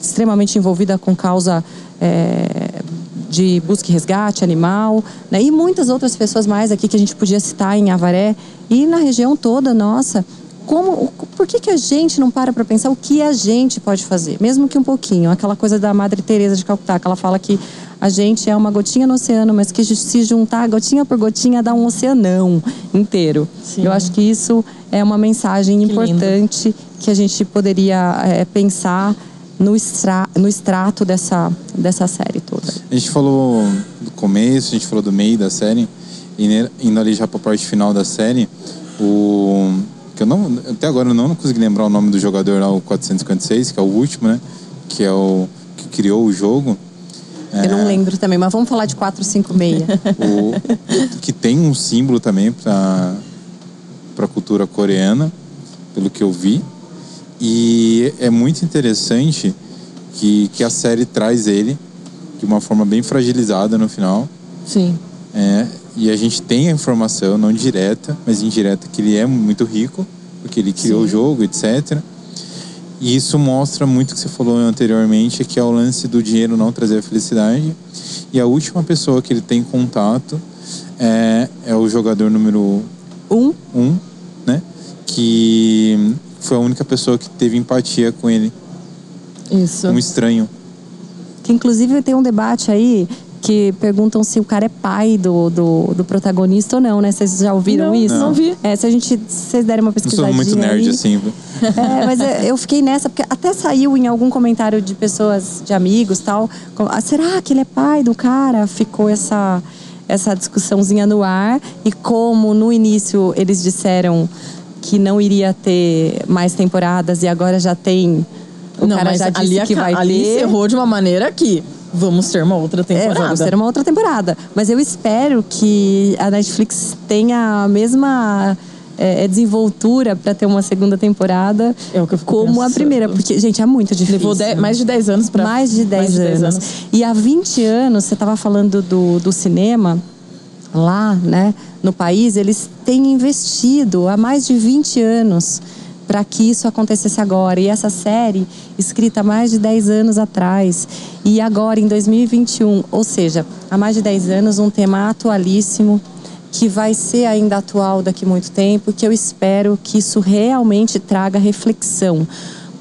extremamente envolvida com causa é, de busca e resgate animal, né? e muitas outras pessoas mais aqui que a gente podia citar em Avaré e na região toda nossa. como, por que, que a gente não para para pensar o que a gente pode fazer, mesmo que um pouquinho? Aquela coisa da Madre Teresa de Calcutá, que ela fala que a gente é uma gotinha no oceano, mas que se juntar gotinha por gotinha dá um oceanão inteiro. Sim. Eu acho que isso é uma mensagem Que importante que a gente poderia é, pensar no, extra, no extrato dessa, dessa série toda. A gente falou do começo, a gente falou do meio da série, e indo ali já pra parte final da série, o. Que eu não, até agora eu não consegui lembrar o nome do jogador lá, o 456, que é o último, né? Que é o que criou o jogo. Eu não lembro também, mas vamos falar de 456. o, que tem um símbolo também para a cultura coreana, pelo que eu vi. E é muito interessante que, que a série traz ele de uma forma bem fragilizada no final. Sim. É, e a gente tem a informação, não direta, mas indireta, que ele é muito rico, porque ele criou o jogo, etc. E isso mostra muito o que você falou anteriormente, que é o lance do dinheiro não trazer a felicidade. E a última pessoa que ele tem contato é, é o jogador número um, um, né? Que foi a única pessoa que teve empatia com ele, Isso. um estranho. que inclusive tem um debate aí que perguntam se o cara é pai do, do, do protagonista ou não, né? Vocês já ouviram Não, isso? não vi. É, se a gente, se vocês derem uma Não pesquisadinha sou muito nerd aí, assim. É, mas eu fiquei nessa, porque até saiu em algum comentário de pessoas, de amigos tal. com- ah, será que ele é pai do cara? Ficou essa, essa discussãozinha no ar. E como no início eles disseram que não iria ter mais temporadas e agora já tem. O não, cara mas já disse ali, que vai ali ter. encerrou de uma maneira que vamos ter uma outra É, temporada. vamos ter uma outra temporada. Mas eu espero que a Netflix tenha a mesma é, desenvoltura para ter uma segunda temporada É como a pensando. primeira. Porque, gente, é muito difícil. Levou dez- mais de 10 anos para Mais de 10, anos. E há 20 anos, você estava falando do, do cinema lá, né, no país, eles têm investido há mais de 20 anos para que isso acontecesse agora. E essa série, escrita há mais de 10 anos atrás, e agora em 2021, ou seja, há mais de 10 anos, um tema atualíssimo que vai ser ainda atual daqui muito tempo, que eu espero que isso realmente traga reflexão.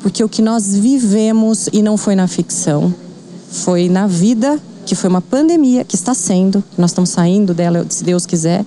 Porque o que nós vivemos, e não foi na ficção, foi na vida, que foi uma pandemia, que está sendo, nós estamos saindo dela, se Deus quiser.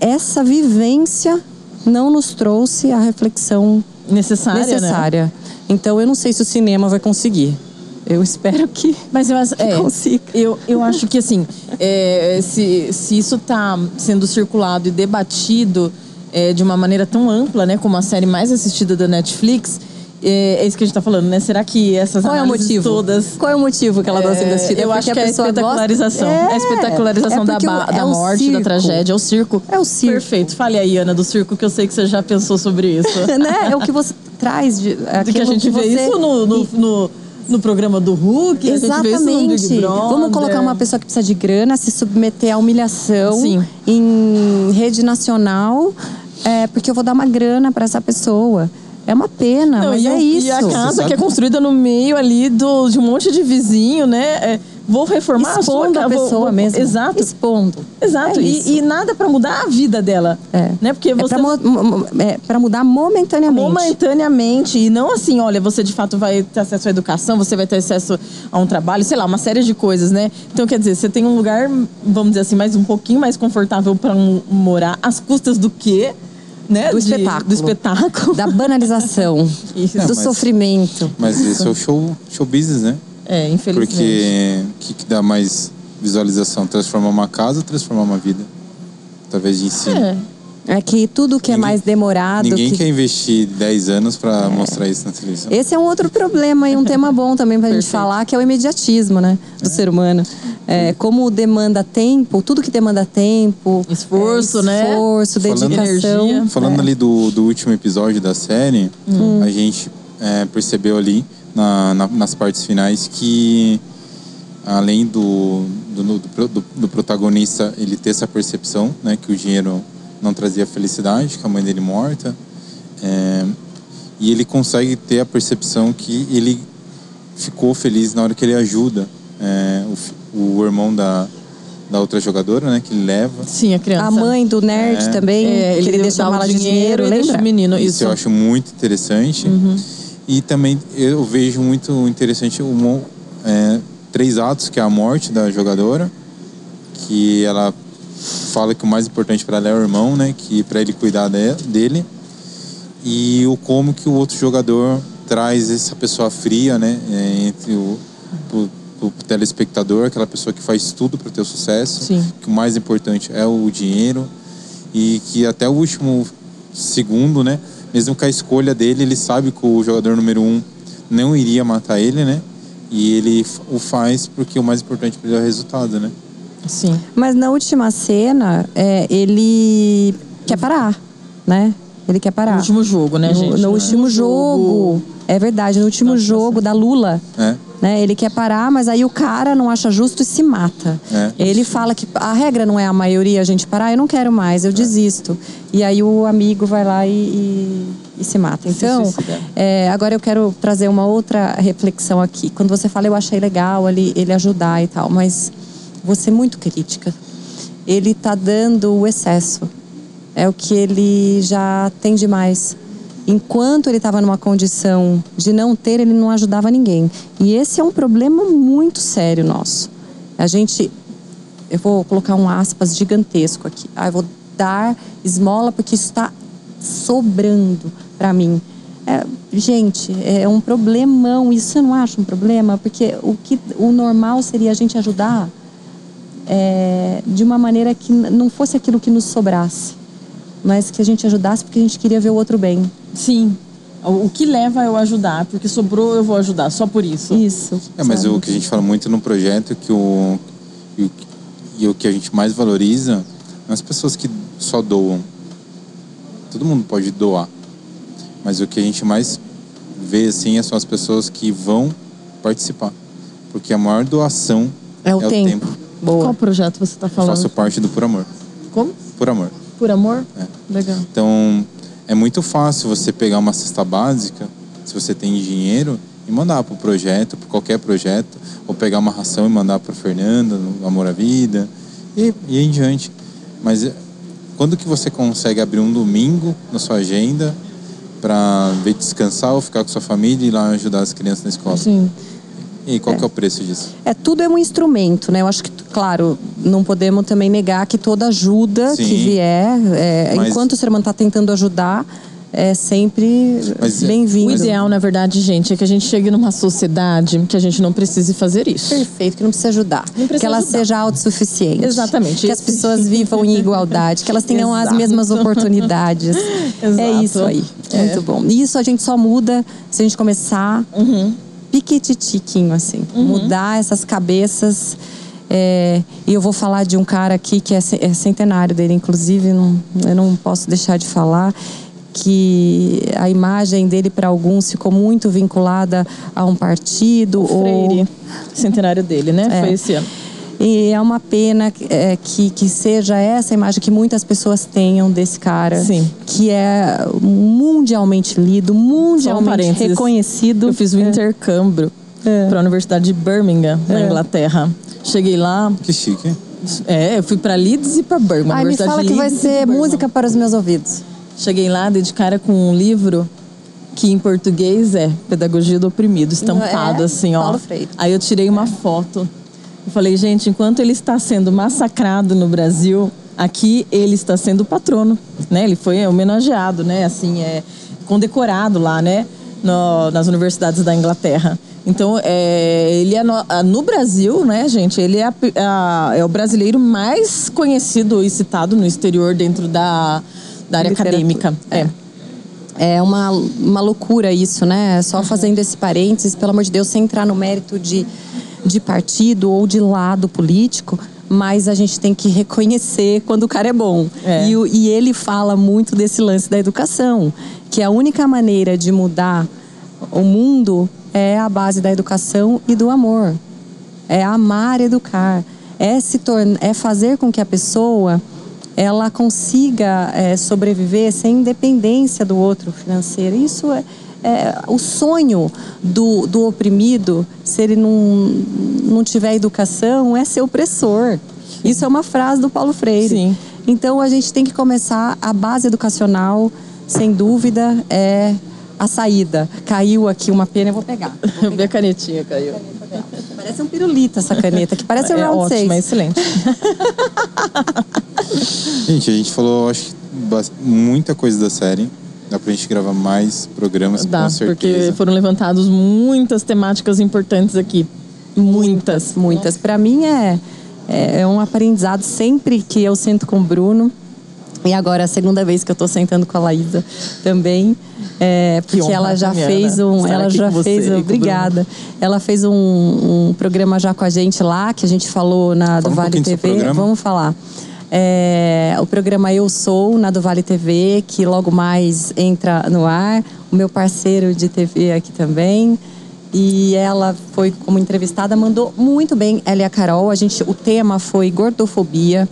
Essa vivência não nos trouxe a reflexão necessária, né? necessária. Então eu não sei se o cinema vai conseguir. Eu espero que. Mas eu, acho- é, consiga. eu, eu acho que assim, é, se, se isso está sendo circulado e debatido é, de uma maneira tão ampla, né, como a série mais assistida da Netflix, é, é isso que a gente está falando, né? Será que essas Qual é o motivo? todas Qual é o motivo que ela está sendo É, assistida? eu Porque acho que é a pessoa gosta- espetacularização. É, a espetacularização é da, ba- é da morte, da circo. tragédia, é o circo. É o circo. Perfeito. Fale aí, Ana, do circo, que eu sei que você já pensou sobre isso. né? É o que você traz de. De que a gente vê você- isso no, no, no, no programa do Hulk, Exatamente. Vamos colocar uma pessoa que precisa de grana, se submeter à humilhação Sim. em rede nacional, é, porque eu vou dar uma grana para essa pessoa. É uma pena, Não, mas e, é isso. e a casa que é construída no meio ali do, de um monte de vizinho, né? É, vou reformar Expondo a a sua ca- pessoa vou- vou- mesmo. Exato. Expondo. Exato. É e, e nada pra mudar a vida dela. É. Né? Porque É você. pra, mo- mo- é mudar momentaneamente. momentaneamente e não assim, olha, você de fato vai ter acesso à educação, você vai ter acesso a um trabalho, sei lá, uma série de coisas, né? Então, quer dizer, você tem um lugar, vamos dizer assim, mais um pouquinho mais confortável para morar, às custas do quê? Né? Do De- espetáculo. Do espetáculo. Da banalização. Isso. do mas- sofrimento. Mas esse é o show, show business, né? É, infelizmente. Porque o que, que dá mais visualização? Transformar uma casa ou transformar uma vida? Através de ensino. É. É que tudo que é Ninguém- mais demorado. Ninguém que- quer investir 10 anos pra mostrar isso na televisão. Esse é um outro problema e um tema bom também pra gente Perfeito. falar, que é o imediatismo, né? Do ser humano. É, como demanda tempo, tudo que demanda tempo. Esforço, é, né? Esforço, Falando- dedicação. Energia. Falando É. ali do, do último episódio da série, a gente é, percebeu ali na- na- nas partes finais que além do, do, do, do- do protagonista ele ter essa percepção, né, que o dinheiro não trazia felicidade, com a mãe dele morta, é, e ele consegue ter a percepção que ele ficou feliz na hora que ele ajuda é, o, o irmão da, da outra jogadora, né? Que ele leva. Sim, a criança. A mãe do nerd É. também, É, que ele deu- deixa mala de dinheiro, e deixa lembra? o menino. Isso Isso. eu acho muito interessante. E também eu vejo muito interessante o é, três atos, que é a morte da jogadora, que ela fala que o mais importante para ela é o irmão, né? Que para ele cuidar de- dele. E o como que o outro jogador traz essa pessoa fria, né? é, entre o pro, pro telespectador, aquela pessoa que faz tudo para ter o sucesso. Sim. Que o mais importante é o dinheiro e que até o último segundo, né? Mesmo com a escolha dele, ele sabe que o jogador número um não iria matar ele, né? E ele o faz porque o mais importante para ele é o resultado, né? Sim. Mas na última cena, é, ele quer parar, né? Ele quer parar. No último jogo, né, no, gente? No último jogo. É verdade, no último Nossa, jogo da Lula. É. Né? Ele quer parar, mas aí o cara não acha justo e se mata. É. Ele fala que a regra não é a maioria a gente parar, eu não quero mais, eu É. desisto. E aí o amigo vai lá e, e- e se mata. Então, suicida. é, agora eu quero trazer uma outra reflexão aqui. Quando você fala, eu achei legal ele, ele ajudar e tal, mas você é muito crítica. Ele tá dando o excesso. É o que ele já tem demais. Enquanto ele estava numa condição de não ter, ele não ajudava ninguém. E esse é um problema muito sério nosso. A gente, eu vou colocar um aspas gigantesco aqui. Ah, eu vou dar esmola porque isso está sobrando para mim. É, gente, é um problemão. Isso você não acha um problema? Porque o que o normal seria a gente ajudar é, de uma maneira que não fosse aquilo que nos sobrasse, mas que a gente ajudasse porque a gente queria ver o outro bem. Sim. O o que leva eu ajudar? Porque sobrou, eu vou ajudar, só por isso. Isso. É, mas sabe? o que a gente fala muito no projeto é que o e o, e o que a gente mais valoriza não é as pessoas que só doam. Todo mundo pode doar. Mas o que a gente mais vê assim são as pessoas que vão participar. Porque a maior doação É o tempo. Boa. Qual projeto você está Eu falando? faço parte do Por Amor. Como? Por Amor. Por amor? É. Legal. Então, é muito fácil você pegar uma cesta básica, se você tem dinheiro, e mandar para o projeto, para qualquer projeto, ou pegar uma ração e mandar para Fernanda, no Amor à Vida, e, e em diante. Mas é, quando que você consegue abrir um domingo na sua agenda para ver descansar ou ficar com sua família e ir lá ajudar as crianças na escola? Sim. E qual que é o preço disso? É, tudo é um instrumento, né? Eu acho que, claro, não podemos também negar que toda ajuda Sim. que vier, é, Mas- enquanto o ser humano está tentando ajudar, é sempre é- O bem-vindo. ideal, na verdade, gente, é que a gente chegue numa sociedade que a gente não precise fazer isso. Perfeito, que não precisa ajudar. Não precisa que ela ajudar. seja autossuficiente. Exatamente. Que as pessoas vivam em igualdade, que elas tenham as Exato. mesmas oportunidades. É Exato. isso aí. É. Muito bom. E isso a gente só muda se a gente começar Uhum. Piquititiquinho, assim. Mudar essas cabeças. É, e eu vou falar de um cara aqui que é, é centenário dele, inclusive, não, eu não posso deixar de falar que a imagem dele para alguns ficou muito vinculada a um partido Freire, ou centenário dele, né? É. Foi esse ano. E é uma pena é, que, que seja essa imagem que muitas pessoas tenham desse cara. Sim. Que é mundialmente lido, um mundialmente parênteses. reconhecido. Eu fiz um intercâmbio É. para a Universidade de Birmingham, na É. Inglaterra. Cheguei lá, Que chique. é, eu fui para Leeds e para Birmingham. Ai, me fala que vai ser música para os meus ouvidos. Cheguei lá, de cara com um livro que em português é Pedagogia do Oprimido, estampado É, assim, ó. Paulo Freire. Aí eu tirei uma foto. Eu falei, gente, enquanto ele está sendo massacrado no Brasil, aqui ele está sendo patrono, né? Ele foi homenageado, né? Assim, é condecorado lá, né? No- nas universidades da Inglaterra. Então, é, ele é no, no Brasil, né, gente? Ele é, a- a- é o brasileiro mais conhecido e citado no exterior dentro da, da área Literatura. acadêmica. É. É uma, uma loucura isso, né? Só fazendo esse parênteses, pelo amor de Deus, sem entrar no mérito de, de partido ou de lado político, mas a gente tem que reconhecer quando o cara é bom. É. E, e ele fala muito desse lance da educação, que a única maneira de mudar o mundo é a base da educação e do amor. É amar, educar. É, se torna, é fazer com que a pessoa ela consiga é, sobreviver sem dependência do outro financeiro. Isso é, é o sonho do, do oprimido, se ele não, não tiver educação, é ser opressor. Isso é uma frase do Paulo Freire. Sim. Então a gente tem que começar a base educacional, sem dúvida, é a saída. Caiu aqui uma pena, eu vou pegar. Eu vi a canetinha, caiu. Parece um pirulito essa caneta, que parece um é round ótimo, seis. é excelente. Gente, a gente falou, acho muita coisa da série. Dá pra gente gravar mais programas, Dá, com certeza. porque foram levantadas muitas temáticas importantes aqui. Muitas. Muitas. Para mim é, é é um aprendizado sempre que eu sento com o Bruno. E agora é a segunda vez que eu tô sentando com a Laísa também. É, Que porque honra ela já mim, fez um. estar Ela já você fez. o Obrigada. Ela fez um, um programa já com a gente lá, que a gente falou na Fala do um Vale TV. Vamos falar. É, o programa Eu Sou, na do Vale TV, que logo mais entra no ar. O meu parceiro de TV aqui também. E ela foi como entrevistada, mandou muito bem, ela e a Carol. A gente, o tema foi gordofobia.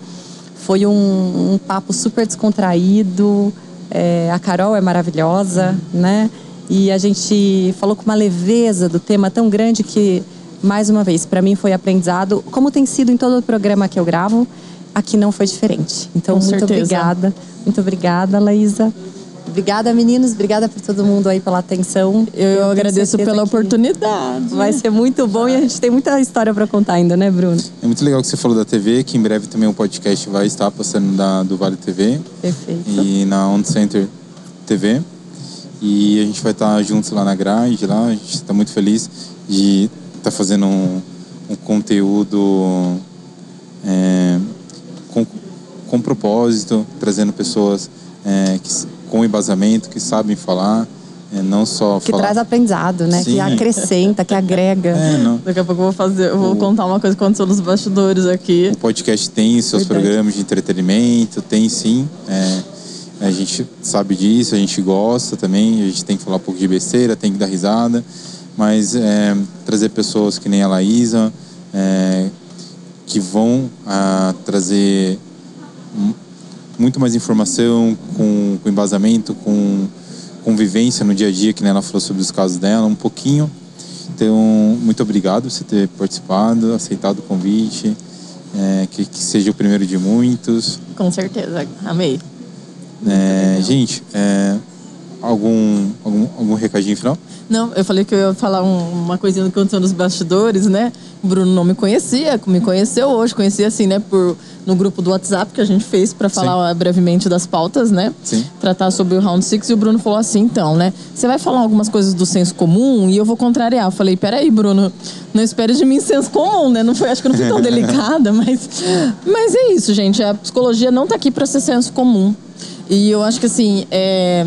Foi um, um papo super descontraído. É, a Carol é maravilhosa, né? E a gente falou com uma leveza do tema tão grande que, mais uma vez, para mim foi aprendizado, como tem sido em todo o programa que eu gravo, aqui não foi diferente. Então, Com muito certeza. obrigada. Muito obrigada, Laísa. Obrigada, meninos. Obrigada por todo mundo aí pela atenção. Eu, tenho agradeço pela oportunidade. Vai ser muito bom e a gente tem muita história para contar ainda, né, Bruno? É muito legal que você falou da TV, que em breve também o podcast vai estar passando da, do Vale TV Perfeito. e na On Center TV. E a gente vai estar juntos lá na grade, lá. A gente está muito feliz de estar fazendo um, um conteúdo é, com propósito, trazendo pessoas é, que, com embasamento, que sabem falar, é, não só Que falar. traz aprendizado, né? Sim. Que acrescenta, que agrega. É, não. Daqui a pouco eu vou fazer, eu vou O- contar uma coisa que aconteceu nos bastidores aqui. O podcast tem seus Verdade. programas de entretenimento, tem sim. É, a gente sabe disso, a gente gosta também. A gente tem que falar um pouco de besteira, tem que dar risada. Mas é, trazer pessoas que nem a Laísa, é, que vão ah, trazer muito mais informação, com, com embasamento, com convivência no dia a dia, que nem ela falou sobre os casos dela, um pouquinho. Então, muito obrigado por você ter participado, aceitado o convite. É, que, que seja o primeiro de muitos. Com certeza. Amei. É, gente, é, algum, algum, algum recadinho final? Não, eu falei que eu ia falar um- uma coisinha que aconteceu nos bastidores, né? O Bruno não me conhecia, me conheceu hoje, conhecia assim, né? Por, no grupo do WhatsApp que a gente fez para falar brevemente das pautas, né? Sim. Tratar sobre o Round Six e o Bruno falou assim, então, né? Você vai falar algumas coisas do senso comum e eu vou contrariar. Eu falei, peraí, Bruno, não espere de mim senso comum, né? Não foi, acho que não fui tão delicada, mas, mas é isso, gente. A psicologia não tá aqui para ser senso comum. E eu acho que assim, é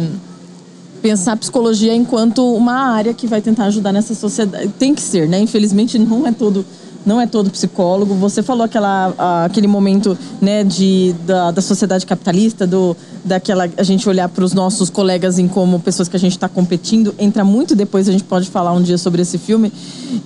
pensar psicologia enquanto uma área que vai tentar ajudar nessa sociedade. Tem que ser, né? Infelizmente não é todo não é todo psicólogo. Você falou aquela, aquele momento, né, de, da, da sociedade capitalista, do, daquela a gente olhar para os nossos colegas em como pessoas que a gente está competindo. Entra muito depois, a gente pode falar um dia sobre esse filme,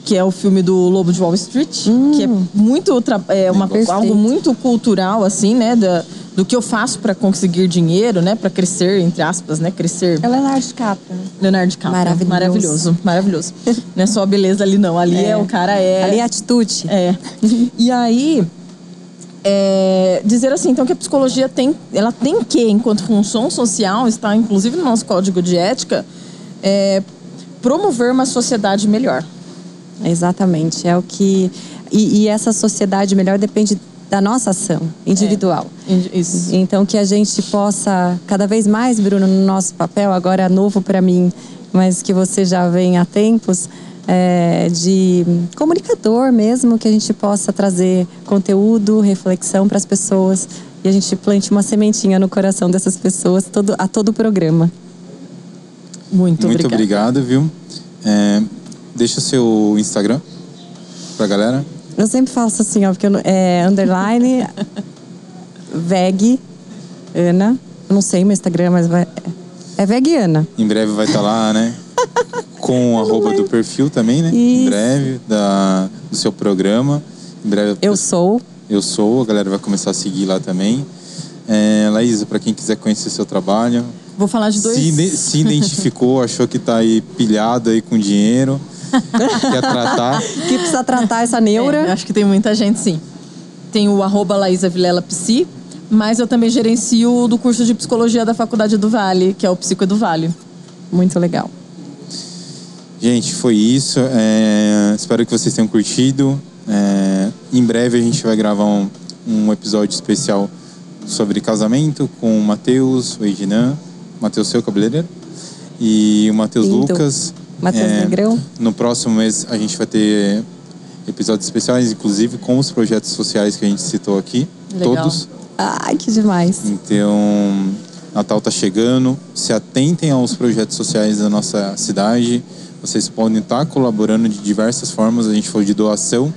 que é o filme do Lobo de Wall Street, que é muito tra- é uma, Perfeito. algo muito cultural, assim, né, da, do que eu faço para conseguir dinheiro, né, para crescer, entre aspas, né, crescer. É Leonardo DiCaprio. Leonardo DiCaprio. Maravilhoso. Maravilhoso, maravilhoso. Não é só a beleza ali, não. Ali é, o cara é. Ali é atitude. É. E aí, é, dizer assim, então que a psicologia tem, ela tem que, enquanto função social, está inclusive no nosso código de ética, é, promover uma sociedade melhor. Exatamente. É o que. E, e essa sociedade melhor depende da nossa ação individual. Isso. Então, que a gente possa, cada vez mais, Bruno, no nosso papel, agora é novo para mim, mas que você já vem há tempos, é, de comunicador mesmo, que a gente possa trazer conteúdo, reflexão para as pessoas e a gente plante uma sementinha no coração dessas pessoas todo, a todo o programa. Muito, Muito obrigada. obrigado, viu? É, deixa o seu Instagram pra galera. Eu sempre faço assim, ó, porque eu, é underline veg Ana. Eu não sei meu Instagram, mas vai, é veg Ana. Em breve vai estar lá, né? Com o arroba do perfil também, né? Em Isso. breve, da, do seu programa. Em breve Eu sou. eu sou, a galera vai começar a seguir lá também. É, Laísa, para quem quiser conhecer seu trabalho, Vou falar de dois. se, se identificou, achou que tá aí pilhado aí com dinheiro, quer tratar, Que precisa tratar essa É, neura. acho que tem muita gente, sim. tem o arroba Laísa Vilela Psi, mas eu também gerencio do curso de psicologia da Faculdade do Vale, que é o Psico do Vale. Muito legal. Gente, foi isso. É, espero que vocês tenham curtido. É, em breve a gente vai gravar um, um episódio especial sobre casamento com o Matheus, o Ednan, Matheus seu cabeleireiro, e o Matheus Lucas. Matheus é, Negrão. No próximo mês a gente vai ter episódios especiais, inclusive com os projetos sociais que a gente citou aqui. Legal. Todos. Ai, que demais. Então, Natal tá chegando. Se atentem aos projetos sociais da nossa cidade. Vocês podem estar colaborando de diversas formas. A gente falou de doação,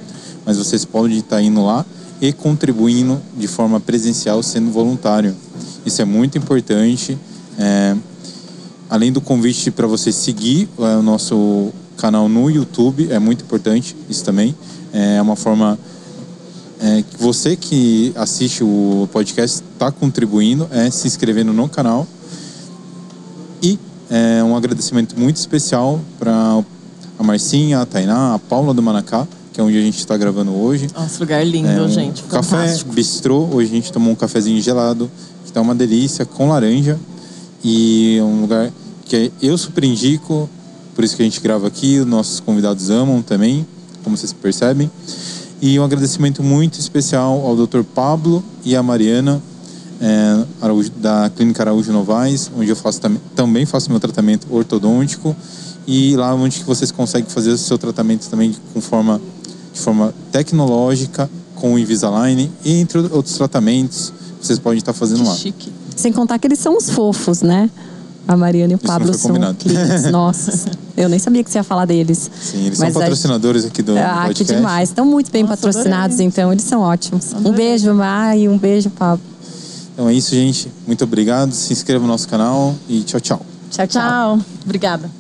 mas vocês podem estar indo lá e contribuindo de forma presencial, sendo voluntário. Isso é muito importante. É, além do convite para você seguir é, o nosso canal no YouTube, é muito importante isso também. É uma forma é, que você que assiste o podcast está contribuindo, é se inscrevendo no canal. E é, um agradecimento muito especial para a Marcinha, a Tainá, a Paula do Manacá, que é onde a gente está gravando hoje. Nossa, lugar lindo, é, um gente. Café bistrô. Hoje a gente tomou um cafezinho gelado, que está uma delícia, com laranja. E é um lugar que eu super indico, por isso que a gente grava aqui. Os nossos convidados amam também, como vocês percebem. E um agradecimento muito especial ao Dr. Pablo e à Mariana, é, Araújo, da Clínica Araújo Novaes, onde eu faço, também faço meu tratamento ortodôntico. E lá onde vocês conseguem fazer o seu tratamento também com forma, de forma tecnológica, com o Invisalign, entre outros tratamentos, vocês podem estar fazendo que lá. Chique. Sem contar que eles são os fofos, né? A Mariana e o Isso Pablo são clientes nossos. Eu nem sabia que você ia falar deles. Sim, eles Mas são patrocinadores aqui do ah, podcast. que demais. Estão muito bem Nossa, patrocinados, adorei. então eles são ótimos. Adorei. Um beijo, Mai, um beijo, Pablo. Então é isso, gente. Muito obrigado. Se inscreva no nosso canal e tchau, tchau. Tchau, tchau. Obrigada.